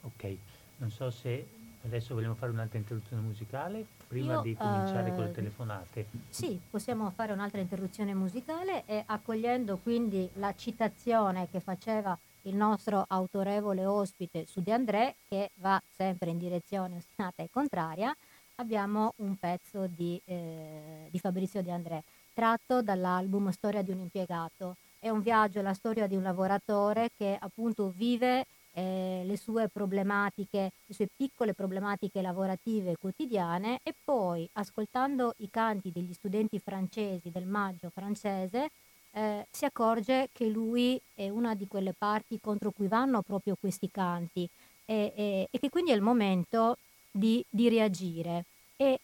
Ok, non so se Adesso vogliamo fare un'altra introduzione musicale prima Io, di cominciare uh, con le telefonate. Sì, possiamo fare un'altra interruzione musicale e accogliendo quindi la citazione che faceva il nostro autorevole ospite su De André, che va sempre in direzione ostinata e contraria, abbiamo un pezzo di, eh, di Fabrizio De André, tratto dall'album Storia di un impiegato. È un viaggio, la storia di un lavoratore che appunto vive eh, le sue problematiche, le sue piccole problematiche lavorative quotidiane e poi ascoltando i canti degli studenti francesi del maggio francese eh, si accorge che lui è una di quelle parti contro cui vanno proprio questi canti e, e, e che quindi è il momento di, di reagire e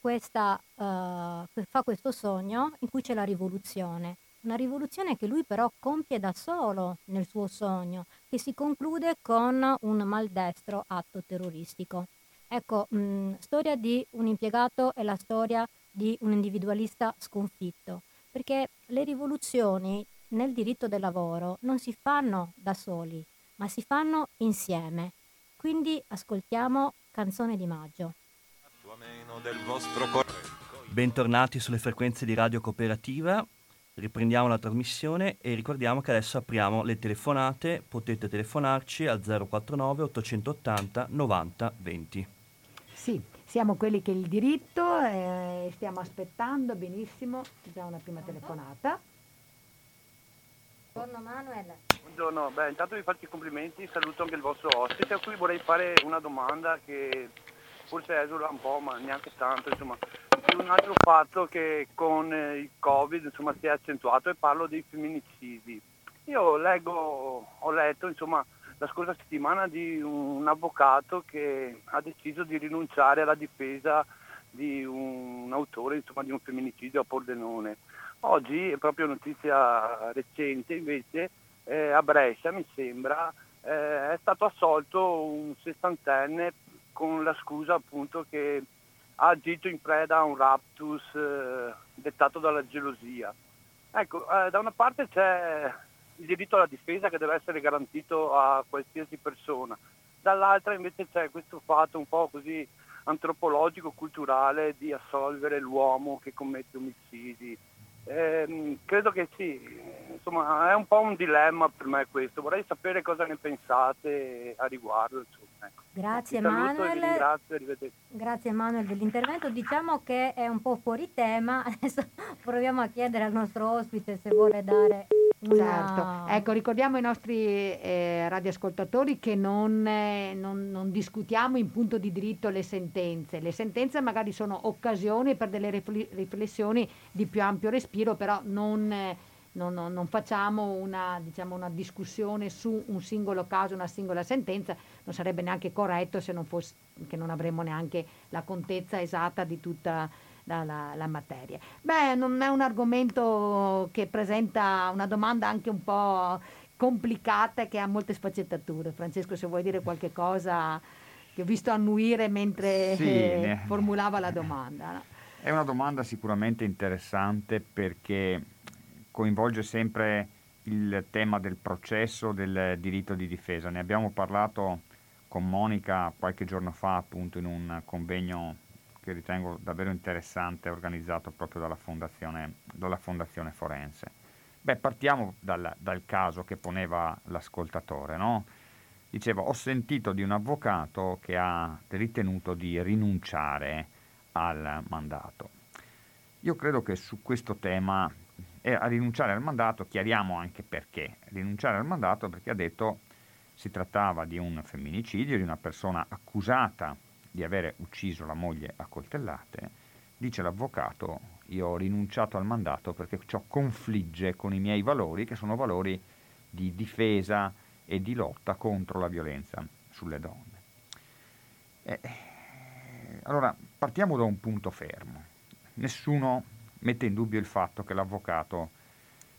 questa, uh, fa questo sogno in cui c'è la rivoluzione una rivoluzione che lui però compie da solo nel suo sogno, che si conclude con un maldestro atto terroristico. Ecco, mh, storia di un impiegato è la storia di un individualista sconfitto, perché le rivoluzioni nel diritto del lavoro non si fanno da soli, ma si fanno insieme. Quindi ascoltiamo Canzone di Maggio. Bentornati sulle frequenze di Radio Cooperativa. Riprendiamo la trasmissione e ricordiamo che adesso apriamo le telefonate, potete telefonarci al 049 880 90 20. Sì, siamo quelli che il diritto eh, stiamo aspettando benissimo, abbiamo una prima telefonata. Buongiorno Manuel. Buongiorno, beh intanto vi faccio i complimenti, saluto anche il vostro ospite a cui vorrei fare una domanda che forse esula un po' ma neanche tanto, insomma un altro fatto che con eh, il Covid insomma, si è accentuato e parlo dei femminicidi. Io leggo, ho letto insomma, la scorsa settimana di un avvocato che ha deciso di rinunciare alla difesa di un autore insomma, di un femminicidio a Pordenone. Oggi è proprio notizia recente invece eh, a Brescia mi sembra eh, è stato assolto un sessantenne con la scusa appunto che ha agito in preda a un raptus eh, dettato dalla gelosia. Ecco, eh, da una parte c'è il diritto alla difesa che deve essere garantito a qualsiasi persona, dall'altra invece c'è questo fatto un po' così antropologico, culturale di assolvere l'uomo che commette omicidi. Eh, credo che sì, insomma è un po' un dilemma per me questo, vorrei sapere cosa ne pensate a riguardo. Insomma, ecco. Grazie Manuel. Grazie Manuel dell'intervento. Diciamo che è un po' fuori tema. Adesso proviamo a chiedere al nostro ospite se vuole dare una... Certo, ecco ricordiamo ai nostri eh, radioascoltatori che non, eh, non- non discutiamo in punto di diritto le sentenze, le sentenze magari sono occasioni per delle rifle- riflessioni di più ampio respiro, però non, eh, non- non- non facciamo una, diciamo, una discussione su un singolo caso, una singola sentenza, non sarebbe neanche corretto se non fosse, che non avremmo neanche la contezza esatta di tutta la, la- la materia. Beh, non è un argomento che presenta una domanda anche un po' complicata e che ha molte sfaccettature. Francesco, se vuoi dire qualche cosa che ho visto annuire mentre Sì, eh, formulava la domanda. no? È una domanda sicuramente interessante perché coinvolge sempre il tema del processo, del diritto di difesa. Ne abbiamo parlato con Monica qualche giorno fa appunto in un convegno che ritengo davvero interessante organizzato proprio dalla Fondazione, dalla fondazione Forense. Beh, partiamo dal, dal caso che poneva l'ascoltatore, no? Diceva, ho sentito di un avvocato che ha ritenuto di rinunciare al mandato. Io credo che su questo tema, e a rinunciare al mandato, chiariamo anche perché. Rinunciare al mandato perché ha detto si trattava di un femminicidio, di una persona accusata di avere ucciso la moglie a coltellate. Dice l'avvocato, io ho rinunciato al mandato perché ciò confligge con i miei valori, che sono valori di difesa e di lotta contro la violenza sulle donne. Eh, allora, partiamo da un punto fermo. Nessuno mette in dubbio il fatto che l'avvocato,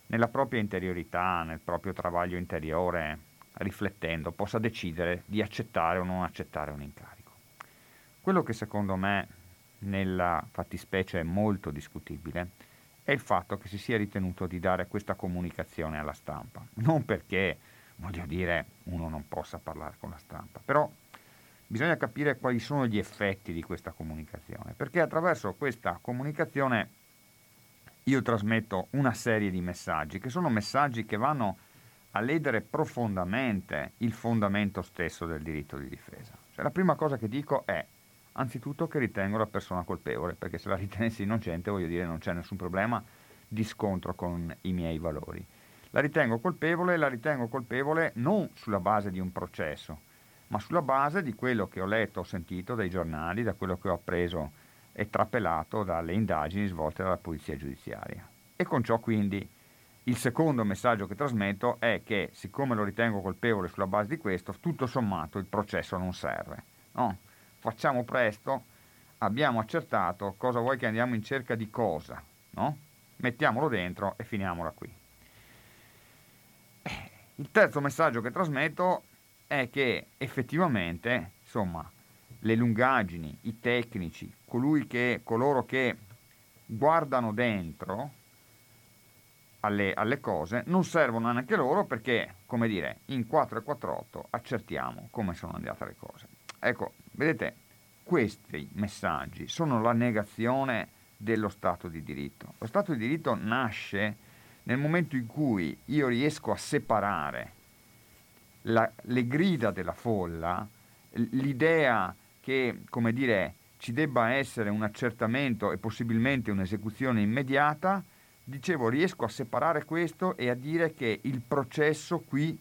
nella propria interiorità, nel proprio travaglio interiore, riflettendo, possa decidere di accettare o non accettare un incarico. Quello che secondo me nella fattispecie è molto discutibile è il fatto che si sia ritenuto di dare questa comunicazione alla stampa. Non perché, voglio dire, uno non possa parlare con la stampa, però bisogna capire quali sono gli effetti di questa comunicazione, perché attraverso questa comunicazione io trasmetto una serie di messaggi che sono messaggi che vanno a ledere profondamente il fondamento stesso del diritto di difesa. Cioè, la prima cosa che dico è anzitutto che ritengo la persona colpevole, perché se la ritenessi innocente, voglio dire, non c'è nessun problema di scontro con i miei valori. La ritengo colpevole la ritengo colpevole non sulla base di un processo, ma sulla base di quello che ho letto, ho sentito dai giornali, da quello che ho appreso e trapelato dalle indagini svolte dalla polizia giudiziaria. E con ciò quindi il secondo messaggio che trasmetto è che siccome lo ritengo colpevole sulla base di questo, tutto sommato il processo non serve. No? Facciamo presto, abbiamo accertato, cosa vuoi che andiamo in cerca di cosa? No? Mettiamolo dentro e finiamola qui. Eh, Il terzo messaggio che trasmetto è che effettivamente, insomma, le lungaggini, i tecnici, che, coloro che guardano dentro alle, alle cose, non servono neanche loro perché, come dire, in 4 e 48 accertiamo come sono andate le cose. Ecco, vedete, questi messaggi sono la negazione dello Stato di diritto. Lo Stato di diritto nasce nel momento in cui io riesco a separare la- le grida della folla, l'idea che, come dire, ci debba essere un accertamento e possibilmente un'esecuzione immediata, dicevo, riesco a separare questo e a dire che il processo qui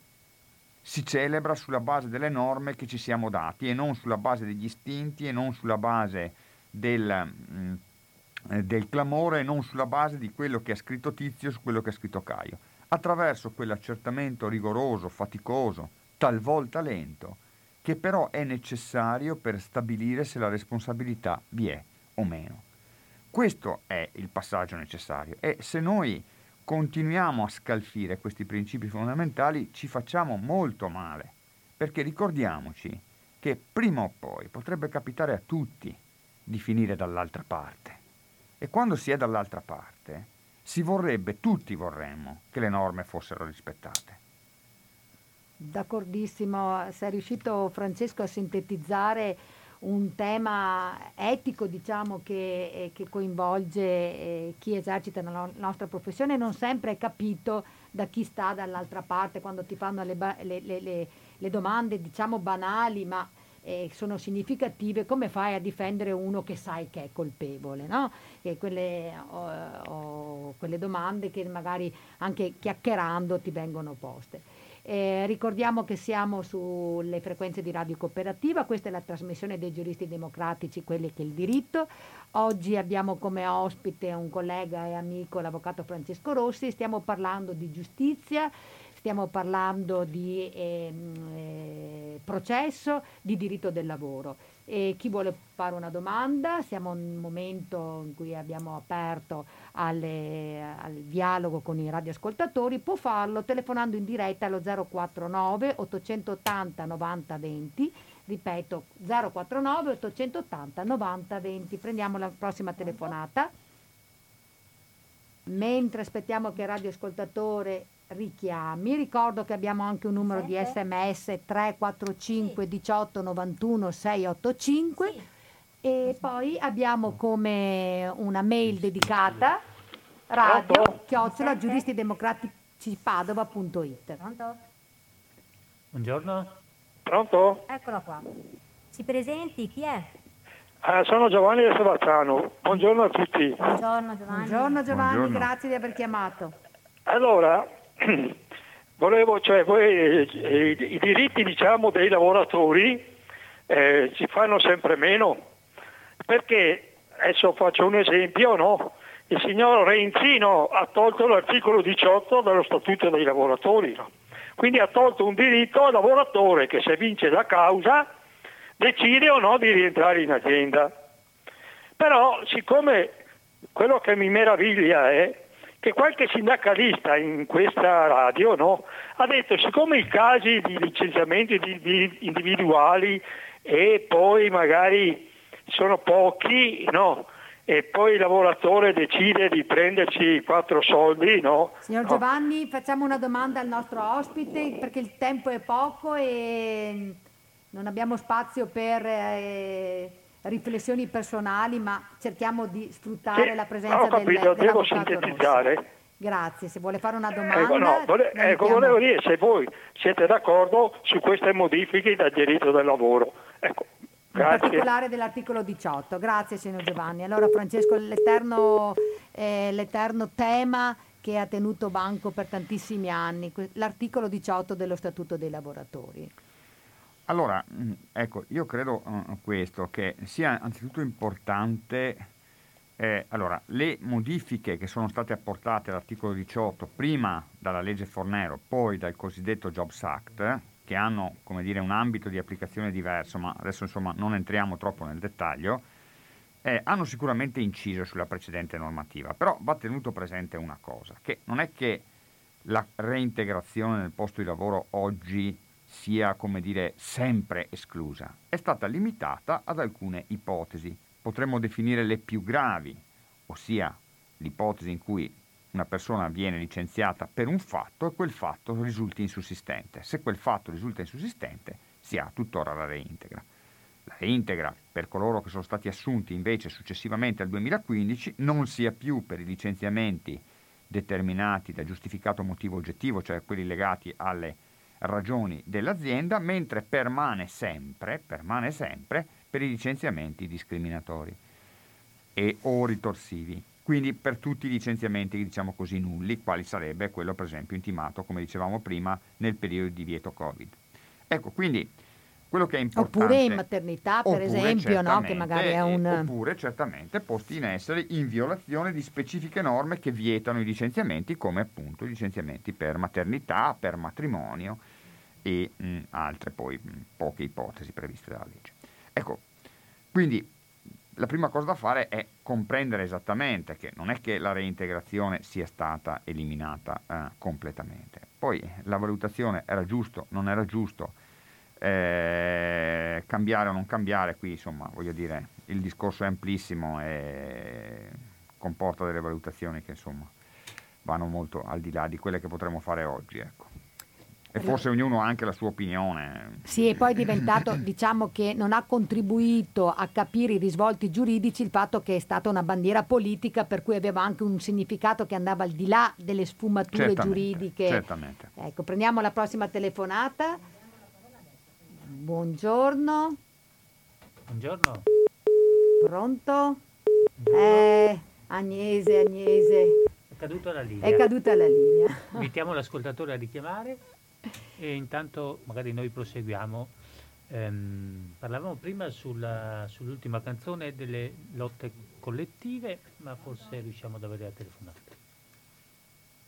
si celebra sulla base delle norme che ci siamo dati e non sulla base degli istinti e non sulla base del, mm, eh, del clamore e non sulla base di quello che ha scritto Tizio su quello che ha scritto Caio. Attraverso quell'accertamento rigoroso, faticoso, talvolta lento, che però è necessario per stabilire se la responsabilità vi è o meno. Questo è il passaggio necessario e se noi continuiamo a scalfire questi principi fondamentali ci facciamo molto male, perché ricordiamoci che prima o poi potrebbe capitare a tutti di finire dall'altra parte. E quando si è dall'altra parte, si vorrebbe, tutti vorremmo, che le norme fossero rispettate. D'accordissimo, sei riuscito Francesco a sintetizzare un tema etico diciamo, che, eh, che coinvolge eh, chi esercita la no- nostra professione non sempre è capito da chi sta dall'altra parte quando ti fanno le, ba- le- le- le domande diciamo banali ma eh, sono significative, come fai a difendere uno che sai che è colpevole? No? Quelle, o, o quelle domande che magari anche chiacchierando ti vengono poste. Eh, ricordiamo che siamo sulle frequenze di Radio Cooperativa, questa è la trasmissione dei giuristi democratici, quelli che il diritto. Oggi abbiamo come ospite un collega e amico, l'avvocato Francesco Rossi, stiamo parlando di giustizia, stiamo parlando di eh, eh, processo, di diritto del lavoro. E chi vuole fare una domanda, siamo in un momento in cui abbiamo aperto alle, al dialogo con i radioascoltatori, può farlo telefonando in diretta allo 049 880 90 20, ripeto 049 880 90 20. Prendiamo la prossima telefonata. Mentre aspettiamo che il radioascoltatore richiami, ricordo che abbiamo anche un numero di sms 345 18 91 685 e poi abbiamo come una mail dedicata radio chiocciola giuristidemocratici.padova.it Pronto? Buongiorno. Pronto? Eccola qua. Si presenti, chi è? Ah, sono Giovanni da Savazzano. Buongiorno a tutti. Buongiorno Giovanni. Buongiorno Giovanni, Buongiorno. grazie di aver chiamato. Allora, volevo, cioè, voi, eh, i, i diritti diciamo, dei lavoratori eh, si fanno sempre meno. Perché, adesso faccio un esempio, no? Il signor Renzino ha tolto l'articolo 18 dallo Statuto dei lavoratori. no? Quindi ha tolto un diritto al lavoratore che se vince la causa decide o no di rientrare in azienda. Però siccome quello che mi meraviglia è che qualche sindacalista in questa radio no, ha detto siccome i casi di licenziamenti di- di- individuali e poi magari sono pochi, no, e poi il lavoratore decide di prenderci quattro soldi, no, Signor no, Giovanni, facciamo una domanda al nostro ospite perché il tempo è poco e non abbiamo spazio per eh, riflessioni personali, ma cerchiamo di sfruttare Sì, la presenza ho capito, del, devo sintetizzare. Rossi. Grazie, se vuole fare una domanda. Ecco, no, vole- ecco, volevo dire se voi siete d'accordo su queste modifiche del diritto del lavoro. Ecco, in grazie. particolare dell'articolo 18. Grazie signor Giovanni. Allora Francesco, l'eterno, eh, l'eterno tema che ha tenuto banco per tantissimi anni, l'articolo 18 dello Statuto dei lavoratori. Allora, mh, ecco, io credo eh, questo, che sia anzitutto importante, eh, allora, le modifiche che sono state apportate all'articolo 18, prima dalla legge Fornero, poi dal cosiddetto Jobs Act, che hanno, come dire, un ambito di applicazione diverso, ma adesso insomma non entriamo troppo nel dettaglio, eh, hanno sicuramente inciso sulla precedente normativa, però va tenuto presente una cosa, che non è che la reintegrazione nel posto di lavoro oggi sia, come dire, sempre esclusa, è stata limitata ad alcune ipotesi, potremmo definire le più gravi, ossia l'ipotesi in cui una persona viene licenziata per un fatto e quel fatto risulti insussistente. Se quel fatto risulta insussistente, si ha tuttora la reintegra. La reintegra per coloro che sono stati assunti invece successivamente al 2015 non sia più per i licenziamenti determinati da giustificato motivo oggettivo, cioè quelli legati alle ragioni dell'azienda, mentre permane sempre, permane sempre per i licenziamenti discriminatori e o ritorsivi. Quindi per tutti i licenziamenti, diciamo così, nulli, quali sarebbe quello per esempio intimato, come dicevamo prima, nel periodo di divieto Covid. Ecco, quindi quello che è importante... Oppure in maternità, per esempio, no? che magari è un... Oppure certamente posti in essere in violazione di specifiche norme che vietano i licenziamenti, come appunto i licenziamenti per maternità, per matrimonio e mh, altre poi mh, poche ipotesi previste dalla legge. Ecco, quindi la prima cosa da fare è comprendere esattamente che non è che la reintegrazione sia stata eliminata eh, completamente. Poi la valutazione era giusto, non era giusto, Eh, cambiare o non cambiare, qui insomma, voglio dire, il discorso è amplissimo e comporta delle valutazioni che insomma vanno molto al di là di quelle che potremmo fare oggi. Ecco. E forse ognuno ha anche la sua opinione. Sì, e poi è diventato, diciamo che non ha contribuito a capire i risvolti giuridici il fatto che è stata una bandiera politica per cui aveva anche un significato che andava al di là delle sfumature Certamente, giuridiche. Certamente. Ecco, prendiamo la prossima telefonata. Buongiorno, Buongiorno. pronto? Eh, Agnese, Agnese, È caduta la linea. è caduta la linea. Invitiamo l'ascoltatore a richiamare e intanto magari noi proseguiamo. Ehm, parlavamo prima sulla- sull'ultima canzone delle lotte collettive, ma forse riusciamo ad avere la telefonata.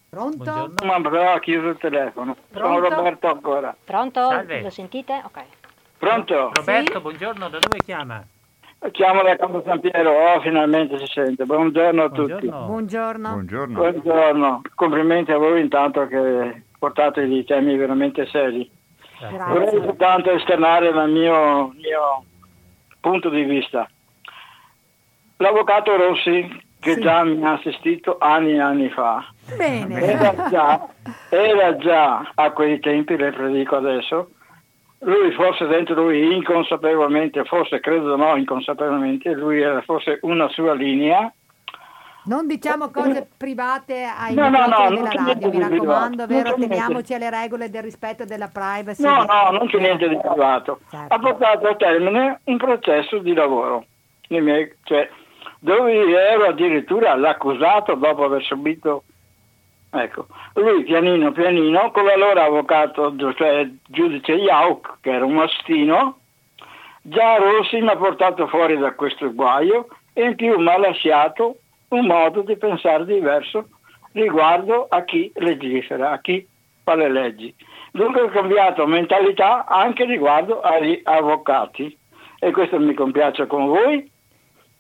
Pronto? Buongiorno. Ma però ha chiuso il telefono. Sono Pronto? Roberto ancora. Pronto? Salve. Lo sentite? Ok. Pronto? Roberto, buongiorno, da dove chiama? Chiamo da Campo San Piero. Oh, finalmente si sente. Buongiorno a tutti. Buongiorno. Buongiorno. Buongiorno. Buongiorno. Complimenti a voi intanto che portate dei temi veramente seri. Grazie. Vorrei soltanto esternare il mio, mio punto di vista. L'avvocato Rossi, che Sì. già mi ha assistito anni e anni fa, Bene. era già, era già a quei tempi, le predico adesso, lui forse dentro lui inconsapevolmente, forse credo no inconsapevolmente, lui era forse una sua linea, Non diciamo cose private ai No, no, no, della radio, mi raccomando, vero? Teniamoci alle regole del rispetto della privacy. no, no, non c'è niente di privato, Certo. ha portato a termine un processo di lavoro, miei- cioè, dove ero addirittura l'accusato dopo aver subito Ecco, lui pianino pianino con l'allora avvocato, cioè giudice Jauch, che era un mastino, già Rossi mi ha portato fuori da questo guaio e in più mi ha lasciato un modo di pensare diverso riguardo a chi legifera, a chi fa le leggi. Dunque ho cambiato mentalità anche riguardo agli avvocati e questo mi compiace con voi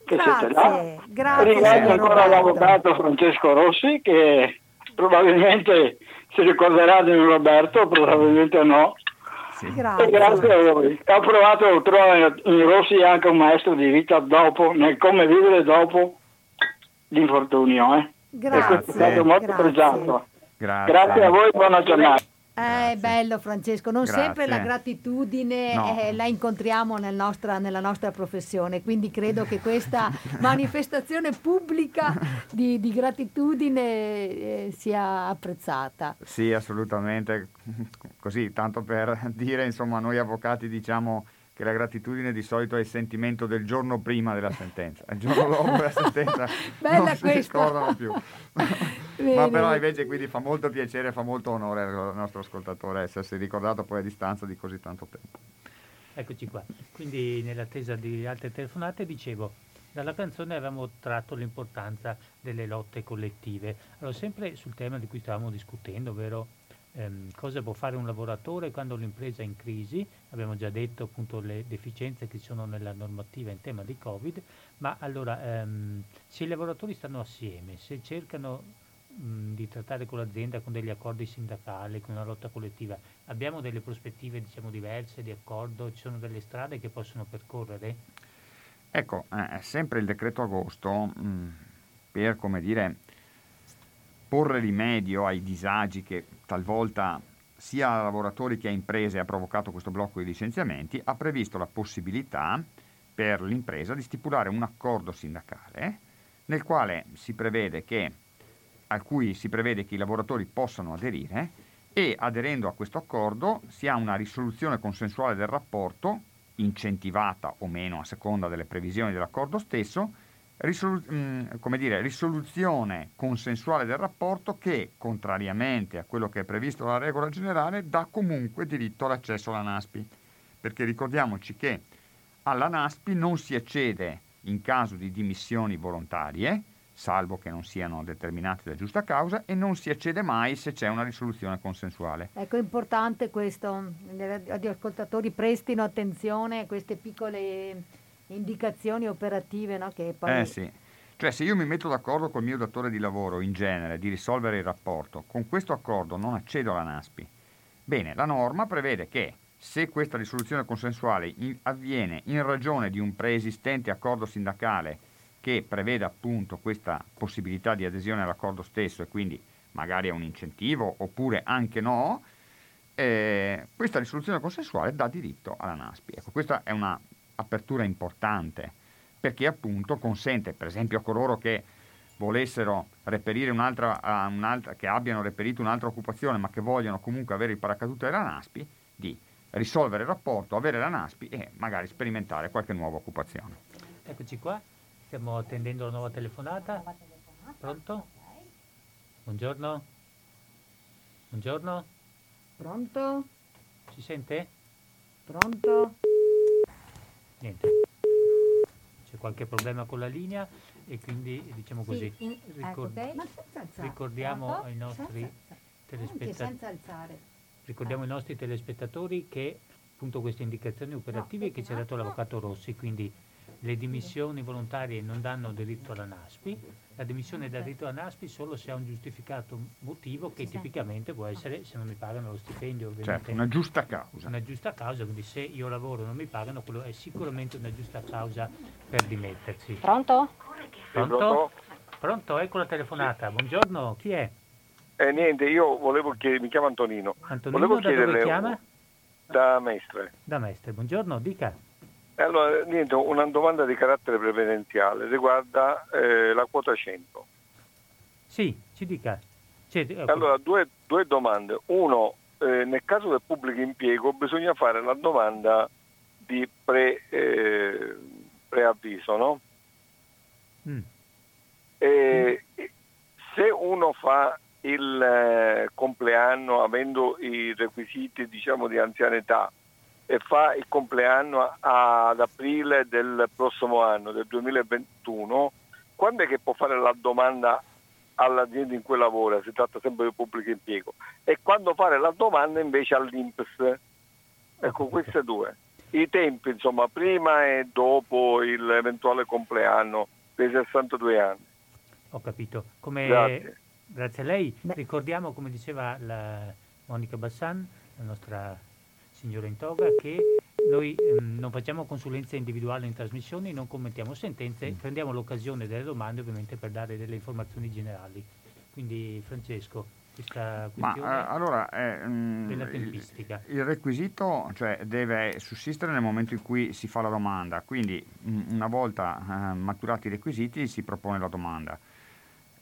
che siete là. Grazie, grazie Ringrazio ancora Roberto. l'avvocato Francesco Rossi che probabilmente si ricorderà di Roberto, probabilmente no. Sì. E Grazie. grazie a voi. Ho provato a trovare in Rossi anche un maestro di vita dopo, nel come vivere dopo l'infortunio. Eh. E questo è Grazie, stato molto grazie. pregiato. Grazie. Grazie a voi, buona giornata. Eh, Grazie. bello Francesco, non Grazie. sempre la gratitudine No. eh, la incontriamo nel nostra- nella nostra professione, quindi credo che questa manifestazione pubblica di, di gratitudine eh, sia apprezzata. Sì, assolutamente. Così, tanto per dire, insomma, noi avvocati diciamo che la gratitudine di solito è il sentimento del giorno prima della sentenza. Il giorno dopo la sentenza Bella non si questa. ricordano più. Ma però invece quindi fa molto piacere, fa molto onore al nostro ascoltatore essersi ricordato poi a distanza di così tanto tempo. Eccoci qua. Quindi nell'attesa di altre telefonate dicevo, dalla canzone avevamo tratto l'importanza delle lotte collettive. Allora, sempre sul tema di cui stavamo discutendo, ovvero ehm, cosa può fare un lavoratore quando l'impresa è in crisi, abbiamo già detto appunto le deficienze che ci sono nella normativa in tema di Covid, ma allora ehm, se i lavoratori stanno assieme, se cercano mh, di trattare con l'azienda con degli accordi sindacali, con una lotta collettiva, abbiamo delle prospettive diciamo diverse di accordo, ci sono delle strade che possono percorrere? Ecco, eh, sempre il decreto agosto, mh, per come dire, porre rimedio ai disagi che talvolta sia a lavoratori che a imprese ha provocato questo blocco di licenziamenti, ha previsto la possibilità per l'impresa di stipulare un accordo sindacale nel quale si prevede che, a cui si prevede che i lavoratori possano aderire e aderendo a questo accordo si ha una risoluzione consensuale del rapporto, incentivata o meno a seconda delle previsioni dell'accordo stesso, risolu- mh, come dire, risoluzione consensuale del rapporto che, contrariamente a quello che è previsto dalla regola generale, dà comunque diritto all'accesso alla NASPI. Perché ricordiamoci che alla NASPI non si accede in caso di dimissioni volontarie, salvo che non siano determinate da giusta causa, e non si accede mai se c'è una risoluzione consensuale. Ecco, è importante questo, gli ascoltatori prestino attenzione a queste piccole indicazioni operative no, che poi... Eh sì. Cioè se io mi metto d'accordo col mio datore di lavoro in genere di risolvere il rapporto, con questo accordo non accedo alla NASPI. Bene, la norma prevede che se questa risoluzione consensuale in- avviene in ragione di un preesistente accordo sindacale che preveda appunto questa possibilità di adesione all'accordo stesso e quindi magari è un incentivo oppure anche no, eh, questa risoluzione consensuale dà diritto alla NASPI. Ecco, questa è un'apertura importante perché appunto consente, per esempio a coloro che volessero reperire un'altra, un'altra, che abbiano reperito un'altra occupazione ma che vogliono comunque avere il paracadute della NASPI, di risolvere il rapporto, avere la NASPI e magari sperimentare qualche nuova occupazione. Eccoci qua, stiamo attendendo la nuova telefonata. Pronto? Buongiorno? Buongiorno? Pronto? Si sente? Pronto? Niente. C'è qualche problema con la linea e quindi diciamo così Sì, in- ecco, ok. Ma senza alzare. ricordiamo ai nostri telespettatori. Ricordiamo ai nostri telespettatori che appunto queste indicazioni operative che ci ha dato l'avvocato Rossi, quindi le dimissioni volontarie non danno diritto alla NASPI, la dimissione dà diritto alla NASPI solo se ha un giustificato motivo che tipicamente può essere se non mi pagano lo stipendio, ovviamente. Certo, una giusta causa. Una giusta causa, quindi se io lavoro e non mi pagano, quello è sicuramente una giusta causa per dimettersi. Pronto? Pronto? Pronto, ecco la telefonata. Buongiorno, chi è? Eh, niente, io volevo chiedere, mi chiamo Antonino. Antonino, volevo da dove chiederle chiama? da Mestre. Da Mestre, buongiorno, dica. Allora, niente, una domanda di carattere previdenziale riguarda eh, la quota 100. Sì, ci dica. Cioè, eh, Allora, due, due domande. Uno, eh, nel caso del pubblico impiego bisogna fare la domanda di pre, eh, preavviso, no? Mm. E se uno fa il eh, compleanno avendo i requisiti diciamo di anzianità e fa il compleanno ad aprile del prossimo anno, del 2021, quando è che può fare la domanda all'azienda in cui lavora? Si tratta sempre di pubblico impiego. E quando fare la domanda invece all'INPS? Ecco, queste due. I tempi, insomma, prima e dopo l'eventuale compleanno dei 62 anni. Ho capito. Come, Grazie. grazie a lei. Ricordiamo, come diceva la Monica Bassan, la nostra signora in toga, che noi ehm, non facciamo consulenza individuale in trasmissioni, non commentiamo sentenze, prendiamo l'occasione delle domande ovviamente per dare delle informazioni generali. Quindi Francesco, questa Ma questione eh, allora eh, mm, della il, tempistica. il requisito cioè, deve sussistere nel momento in cui si fa la domanda, quindi mm, una volta eh, maturati i requisiti si propone la domanda.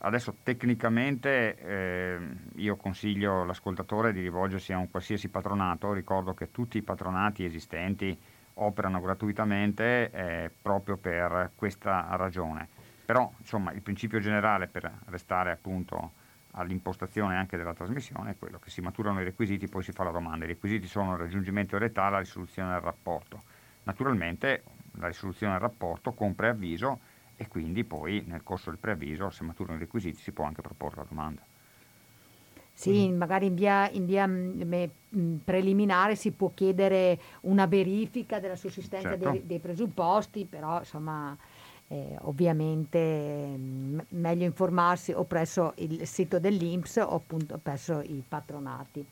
Adesso tecnicamente eh, io consiglio all'ascoltatore di rivolgersi a un qualsiasi patronato, ricordo che tutti i patronati esistenti operano gratuitamente eh, proprio per questa ragione. Però insomma il principio generale per restare appunto all'impostazione anche della trasmissione è quello che si maturano i requisiti, poi si fa la domanda. I requisiti sono il raggiungimento dell'età e la risoluzione del rapporto. Naturalmente la risoluzione del rapporto con preavviso e quindi poi nel corso del preavviso, se maturano i requisiti, si può anche proporre la domanda. Sì, magari in via, in via, mm, me- mm, preliminare si può chiedere una verifica della sussistenza Certo. dei, dei presupposti, però insomma eh, ovviamente mm, meglio informarsi o presso il sito dell'Inps o appunto presso i patronati.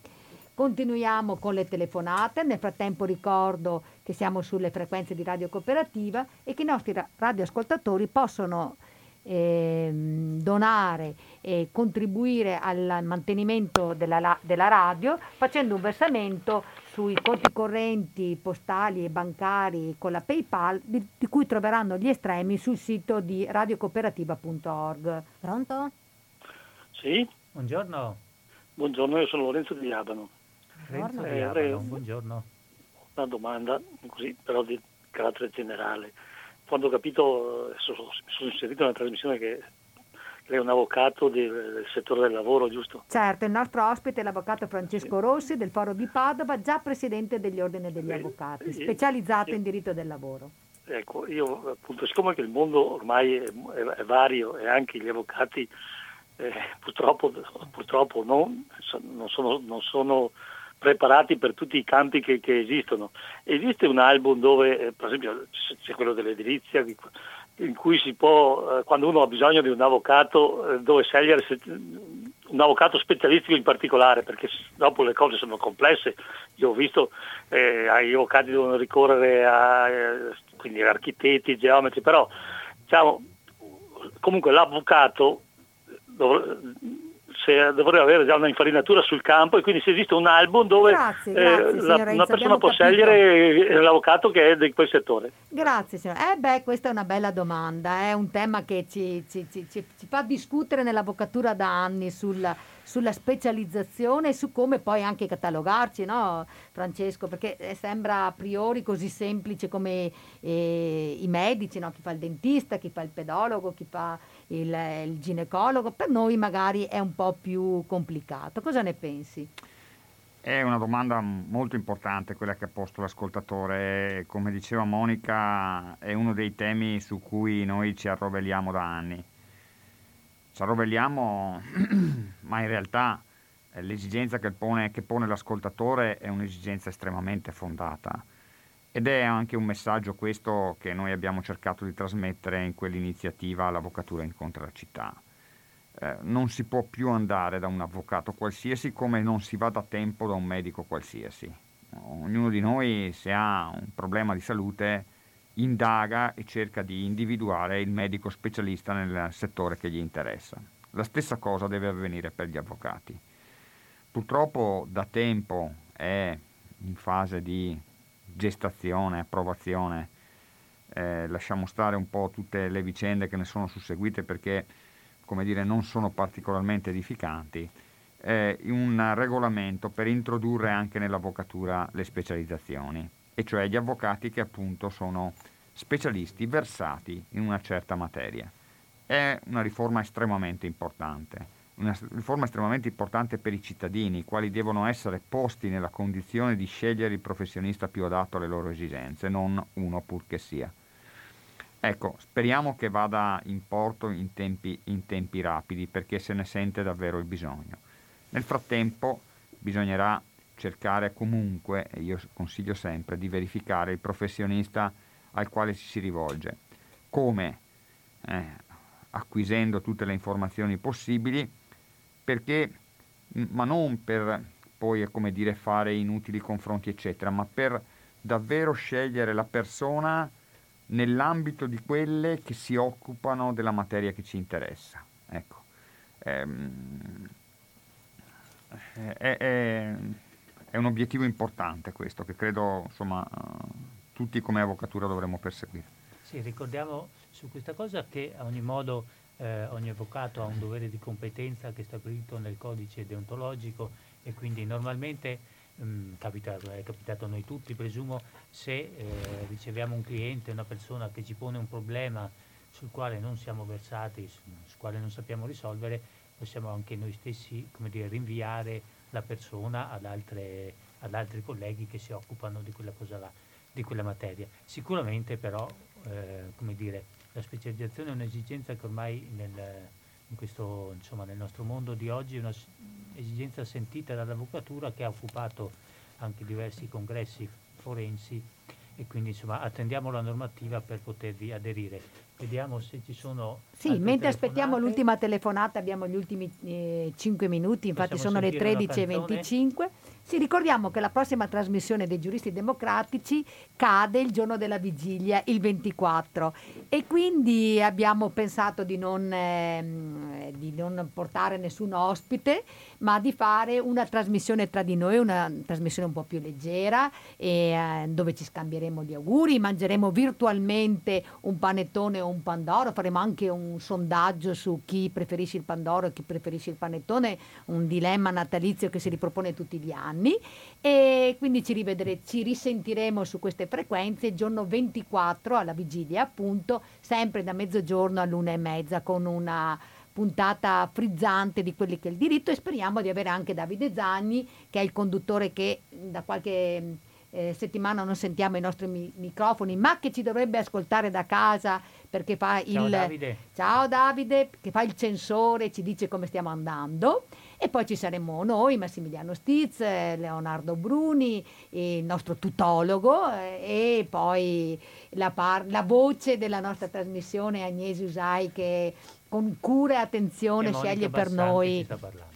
Continuiamo con le telefonate, nel frattempo ricordo che siamo sulle frequenze di Radio Cooperativa e che i nostri ra- radioascoltatori possono ehm, donare e contribuire al mantenimento della, la- della radio facendo un versamento sui conti correnti postali e bancari con la PayPal di, di cui troveranno gli estremi sul sito di radiocooperativa.org. Pronto? Sì, Buongiorno, buongiorno, io sono Lorenzo di Abano. Renzo Eh, avrei un- buongiorno. Una domanda, così, però di carattere generale. Quando ho capito, sono, sono inserito nella trasmissione che lei è un avvocato del, del settore del lavoro, giusto? Certo, il nostro ospite è l'avvocato Francesco Rossi del Foro di Padova, già presidente degli ordini degli avvocati, specializzato sì. in diritto del lavoro. Ecco, io appunto, siccome che il mondo ormai è, è- è vario e anche gli avvocati eh, purtroppo, purtroppo non, so- non sono, non sono preparati per tutti i campi che, che esistono. Esiste un album dove, eh, per esempio, c'è- quello dell'edilizia, di- in cui si può, eh, quando uno ha bisogno di un avvocato, eh, dove scegliere se- un avvocato specialistico in particolare, perché dopo le cose sono complesse. Io ho visto eh, gli avvocati devono ricorrere a eh, architetti, geometri, però diciamo, comunque l'avvocato dov- se dovrebbe avere già una infarinatura sul campo e quindi se esiste un album dove Grazie, eh, grazie, la- signor una persona può capito. scegliere l'avvocato che è di quel settore. Grazie signora. Eh beh, questa è una bella domanda, è un tema che ci, ci- ci- ci- fa discutere nell'avvocatura da anni sulla, sulla specializzazione e su come poi anche catalogarci, no Francesco? Perché eh, sembra a priori così semplice come eh, i medici, no? chi fa il dentista, chi fa il pedologo, chi fa il, il ginecologo, per noi magari è un po' più complicato. Cosa ne pensi? È una domanda molto importante quella che ha posto l'ascoltatore. Come diceva Monica, è uno dei temi su cui noi ci arrovelliamo da anni. Ci arrovelliamo, ma in realtà eh, l'esigenza che pone, che pone l'ascoltatore è un'esigenza estremamente fondata. Ed è anche un messaggio questo che noi abbiamo cercato di trasmettere in quell'iniziativa L'Avvocatura incontra la città. Eh, non si può più andare da un avvocato qualsiasi come non si va da tempo da un medico qualsiasi. Ognuno di noi se ha un problema di salute indaga e cerca di individuare il medico specialista nel settore che gli interessa. La stessa cosa deve avvenire per gli avvocati. Purtroppo da tempo è in fase di gestazione, approvazione, eh, lasciamo stare un po' tutte le vicende che ne sono susseguite perché come dire, non sono particolarmente edificanti, eh, un regolamento per introdurre anche nell'avvocatura le specializzazioni, e cioè gli avvocati che appunto sono specialisti versati in una certa materia. È una riforma estremamente importante, una riforma estremamente importante per i cittadini, i quali devono essere posti nella condizione di scegliere il professionista più adatto alle loro esigenze, non uno purché sia. Ecco, speriamo che vada in porto in tempi, in tempi rapidi perché se ne sente davvero il bisogno. Nel frattempo bisognerà cercare comunque, e io consiglio sempre, di verificare il professionista al quale ci si rivolge. Come? Eh, acquisendo tutte le informazioni possibili perché, ma non per poi, come dire, fare inutili confronti, eccetera, ma per davvero scegliere la persona nell'ambito di quelle che si occupano della materia che ci interessa. Ecco. Ehm, è, è- è un obiettivo importante questo che credo insomma, tutti come avvocatura dovremmo perseguire. Sì, ricordiamo su questa cosa che a ogni modo eh, ogni avvocato ha un dovere di competenza che è stabilito nel codice deontologico e quindi normalmente mm, capita, è capitato a noi tutti, presumo, se eh, riceviamo un cliente, una persona che ci pone un problema sul quale non siamo versati, su- sul quale non sappiamo risolvere, possiamo anche noi stessi dire, rinviare la persona ad, altre- ad altri colleghi che si occupano di quella là, di quella materia. Sicuramente però, eh, come dire, la specializzazione è un'esigenza che ormai nel, in questo, insomma, nel nostro mondo di oggi è un'esigenza sentita dall'avvocatura che ha occupato anche diversi congressi forensi e quindi insomma attendiamo la normativa per potervi aderire. Vediamo se ci sono... Sì, mentre aspettiamo l'ultima telefonata abbiamo gli ultimi 5 minuti, infatti Possiamo sono le sentire una 13.25. Sì, ricordiamo che la prossima trasmissione dei giuristi democratici cade il giorno della vigilia, il 24, e quindi abbiamo pensato di non, ehm, di non portare nessun ospite, ma di fare una trasmissione tra di noi, una trasmissione un po' più leggera, e, eh, dove ci scambieremo gli auguri, mangeremo virtualmente un panettone o un pandoro, faremo anche un sondaggio su chi preferisce il pandoro e chi preferisce il panettone, un dilemma natalizio che si ripropone tutti gli anni e quindi ci, rivedere- ci risentiremo su queste frequenze il giorno 24 alla vigilia appunto, sempre da mezzogiorno all'una e mezza con una puntata frizzante di quelli che è il diritto e speriamo di avere anche Davide Zagni che è il conduttore che da qualche eh, settimana non sentiamo i nostri mi- microfoni ma che ci dovrebbe ascoltare da casa perché fa Ciao, il Davide. Ciao Davide, che fa il censore, ci dice come stiamo andando. E poi ci saremo noi, Massimiliano Stiz, Leonardo Bruni, il nostro tutologo eh, e poi la, par- la voce della nostra trasmissione Agnesi Usai che con cura e attenzione E sceglie per Bassanti noi ci sta parlando.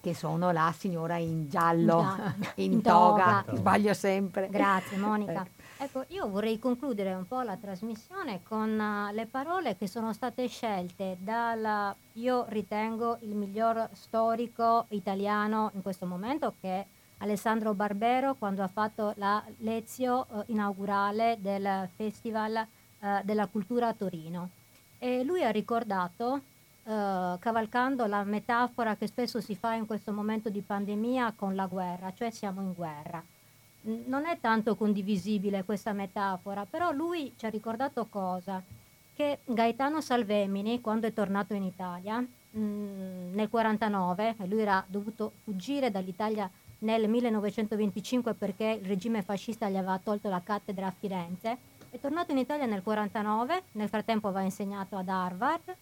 che sono la signora in giallo, In giallo. in, In toga, toga. sbaglio sempre. Grazie Monica. Eh. Ecco, io vorrei concludere un po' la trasmissione con eh, le parole che sono state scelte dal, io ritengo, il miglior storico italiano in questo momento, che è Alessandro Barbero, quando ha fatto la lezio eh, inaugurale del Festival eh, della Cultura a Torino. E lui ha ricordato, cavalcando la metafora che spesso si fa in questo momento di pandemia con la guerra, cioè siamo in guerra. Non è tanto condivisibile questa metafora, però lui ci ha ricordato cosa? Che Gaetano Salvemini, quando è tornato in Italia, mh, nel 49, e lui era dovuto fuggire dall'Italia nel 1925 perché il regime fascista gli aveva tolto la cattedra a Firenze, è tornato in Italia nel 49, nel frattempo aveva insegnato ad Harvard,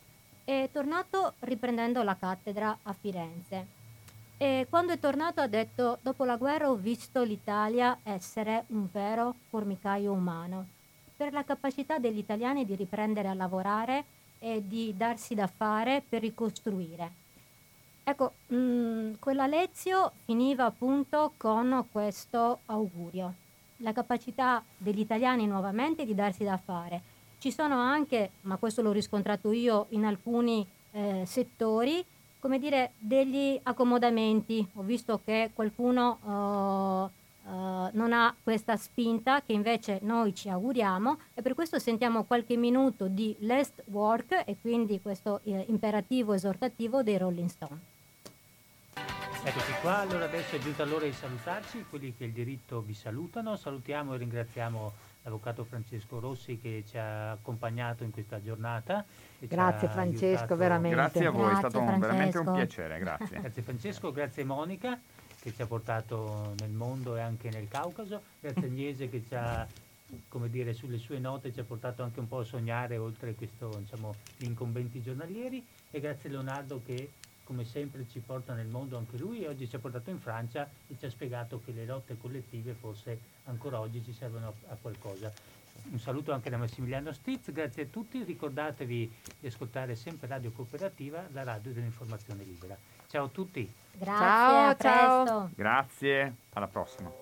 è tornato riprendendo la cattedra a Firenze. E quando è tornato ha detto, dopo la guerra ho visto l'Italia essere un vero formicaio umano, per la capacità degli italiani di riprendere a lavorare e di darsi da fare per ricostruire. Ecco, mh, quella lezio finiva appunto con questo augurio, la capacità degli italiani nuovamente di darsi da fare. Ci sono anche, ma questo l'ho riscontrato io in alcuni eh, settori, come dire, degli accomodamenti. Ho visto che qualcuno eh, eh, non ha questa spinta che invece noi ci auguriamo e per questo sentiamo qualche minuto di last work e quindi questo eh, imperativo esortativo dei Rolling Stone. Eccoci qua, allora adesso è giunta l'ora di salutarci, quelli che il diritto vi salutano, salutiamo e ringraziamo l'avvocato Francesco Rossi che ci ha accompagnato in questa giornata. Grazie Francesco, aiutato- veramente. Grazie a voi, è Grazie, stato un- veramente un piacere, grazie. Grazie Francesco, grazie Monica che ci ha portato nel mondo e anche nel Caucaso, grazie Agnese che ci ha, come dire, sulle sue note ci ha portato anche un po' a sognare oltre questo, diciamo, gli incombenti giornalieri e grazie Leonardo che come sempre ci porta nel mondo anche lui e oggi ci ha portato in Francia e ci ha spiegato che le lotte collettive forse ancora oggi ci servono a, a qualcosa. Un saluto anche da Massimiliano Stiz, grazie a tutti, ricordatevi di ascoltare sempre Radio Cooperativa, la radio dell'informazione libera. Ciao a tutti! Grazie, Ciao, a ciao. presto. Grazie, alla prossima.